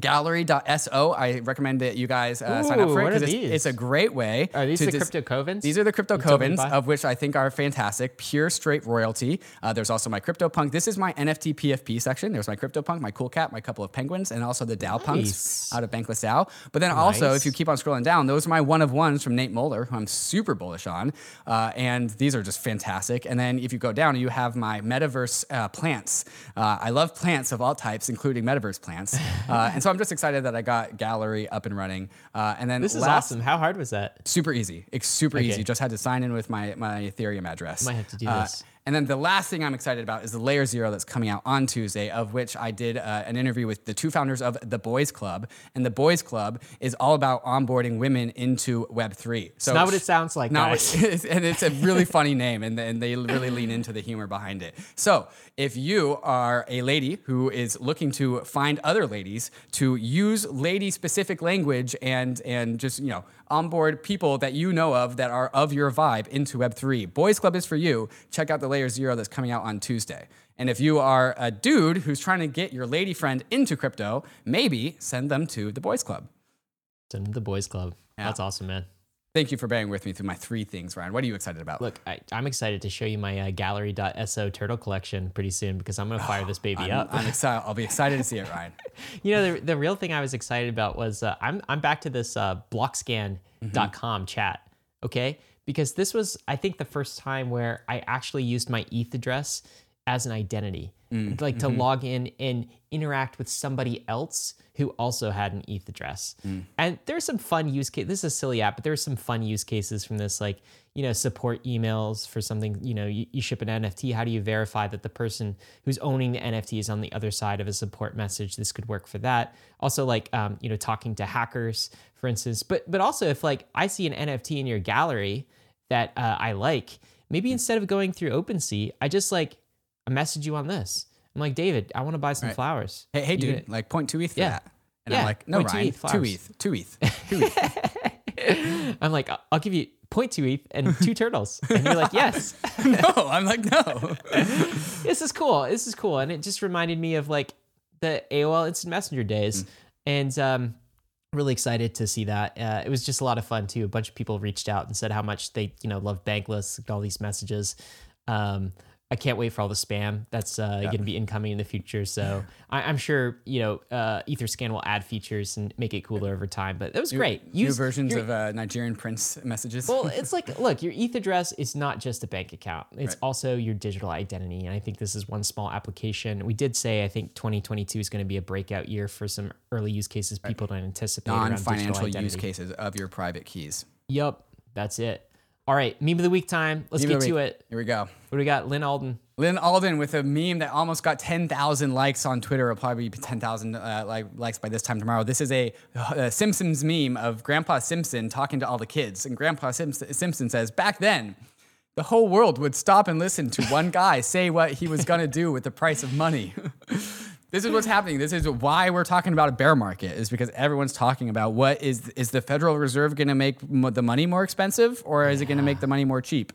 Gallery.so. I recommend that you guys uh, sign up for it because it's, it's a great way. Are these to the dis- crypto covens? These are the crypto covens, of which I think are fantastic. Pure straight royalty. Uh, there's also my crypto punk. This is my NFT PFP section. There's my crypto punk, my Cool Cat, my couple of penguins, and also the DAO punks out of Bankless DAO. But then also, Nice. if you keep on scrolling down, those are my one of ones from Nate Moeller, who I'm super bullish on. Uh, and these are just fantastic. And then if you go down, you have my metaverse uh, plants. Uh, I love plants of all types, including metaverse plants. Uh, and so so I'm just excited that I got Gallery up and running. Uh, and then This is last, awesome. How hard was that? Super easy. It's super Okay. easy. Just had to sign in with my my Ethereum address. Might have to do Uh, this. And then the last thing I'm excited about is the Layer Zero that's coming out on Tuesday, of which I did uh, an interview with the two founders of the Boys Club. And the Boys Club is all about onboarding women into Web3. So not what it sounds like, Not guys. what- [LAUGHS] it's- and it's a really [LAUGHS] funny name, and, and they really lean into the humor behind it. So, if you are a lady who is looking to find other ladies to use lady-specific language and and just you know onboard people that you know of that are of your vibe into Web3, Boys Club is for you. Check out the Layer Zero that's coming out on Tuesday. And if you are a dude who's trying to get your lady friend into crypto, maybe send them to the Boys Club. Send them to the boys club. Yeah. That's awesome, man. Thank you for bearing with me through my three things, Ryan. What are you excited about? Look, I, I'm excited to show you my uh, gallery.so turtle collection pretty soon because I'm going to fire this baby I'm, up. I'm excited. I'll be excited to see it, Ryan. [LAUGHS] you know, the, the real thing I was excited about was uh, I'm, I'm back to this uh, blockscan.com chat, okay? Because this was, I think, the first time where I actually used my ETH address as an identity, like to log in and interact with somebody else who also had an ETH address. And there's some fun use case. This is a silly app, but there's some fun use cases from this, like you know, support emails for something. You know, you, you ship an NFT. How do you verify that the person who's owning the NFT is on the other side of a support message? This could work for that. Also, like um, you know, talking to hackers, for instance. But but also, if like I see an NFT in your gallery that uh, I like, maybe instead of going through OpenSea, I just like I message you on this. I'm like, David, I want to buy some flowers. Hey, hey, You dude, like point two ETH for Yeah. that. And Yeah, I'm like, no, point two Ryan, ETH, two. ETH, two ETH, [LAUGHS] two ETH. I'm like, I'll give you two ETH and two [LAUGHS] turtles. And you're like, yes. [LAUGHS] no, I'm like, no. this is cool. This is cool. And it just reminded me of like the AOL Instant Messenger days. And um, really excited to see that. Uh, it was just a lot of fun too. A bunch of people reached out and said how much they, you know, love Bankless, all these messages. Um, I can't wait for all the spam that's uh, going to be incoming in the future. So [LAUGHS] I, I'm sure you know uh, EtherScan will add features and make it cooler over time. But that was great. New Use versions your- of uh, Nigerian prince messages. well, [LAUGHS] it's like, look, your ETH address is not just a bank account. It's also your digital identity. And I think this is one small application. We did say, I think 2022 is going to be a breakout year for some early use cases people don't anticipate non-financial use cases of your private keys. Yep, that's it. All right, meme of the week time. Let's Meme get to it. Here we go. What do we got? Lyn Alden. Lyn Alden with a meme that almost got 10,000 likes on Twitter. It'll probably be 10,000 uh, like, likes by this time tomorrow. This is a, uh Simpsons meme of Grandpa Simpson talking to all the kids. And Grandpa Simpson, Simpson says, Back then, the whole world would stop and listen to one guy say what he was going to do with the price of money. [LAUGHS] this is what's happening. This is why we're talking about a bear market, is because everyone's talking about what is, is the Federal Reserve going to make mo- the money more expensive or is it going to make the money more cheap?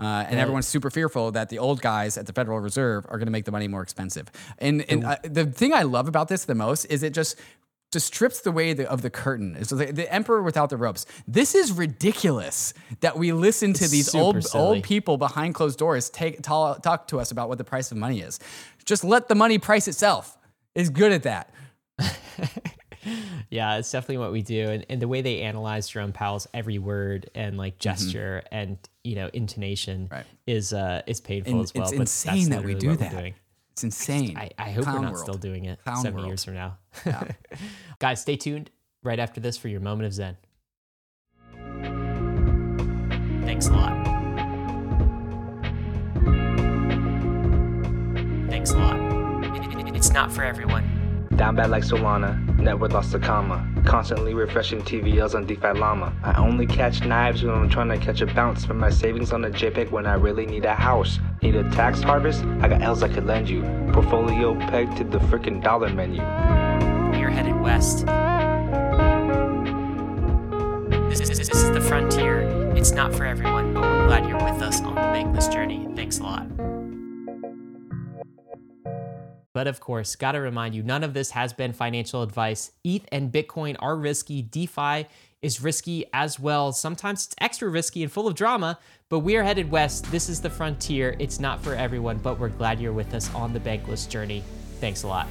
Uh, and everyone's super fearful that the old guys at the Federal Reserve are going to make the money more expensive. And, and uh, the thing I love about this the most is it just just strips the way the, of the curtain. It's the, the emperor without the ropes. This is ridiculous that we listen to these old silly. old people behind closed doors take talk, talk to us about what the price of money is. Just let the money price itself. Is good at that. [LAUGHS] Yeah, it's definitely what we do. And, and the way they analyze Jerome Powell's every word and like gesture and, you know, intonation Mm-hmm. Right. is uh is painful And as well. it's but insane that we do that. Doing. It's insane. I, I hope Clown we're not world. still doing it Clown seven world. years from now. [LAUGHS] Guys, stay tuned right after this for your moment of Zen. Thanks a lot. Thanks a lot. It- it- it's not for everyone. Down bad like Solana, net worth lost a comma. Constantly refreshing TVLs on DeFi Llama. I only catch knives when I'm trying to catch a bounce. Spend my savings on a JPEG when I really need a house. Need a tax harvest? I got L's I could lend you. Portfolio pegged to the frickin' dollar menu. Are headed west. This, this, this is the frontier. It's not for everyone, but we're glad you're with us on the Bankless journey. Thanks a lot. But of course, gotta remind you, none of this has been financial advice. ETH and Bitcoin are risky. DeFi is risky as well. Sometimes it's extra risky and full of drama, but we are headed west. This is the frontier. It's not for everyone, but we're glad you're with us on the Bankless journey. Thanks a lot.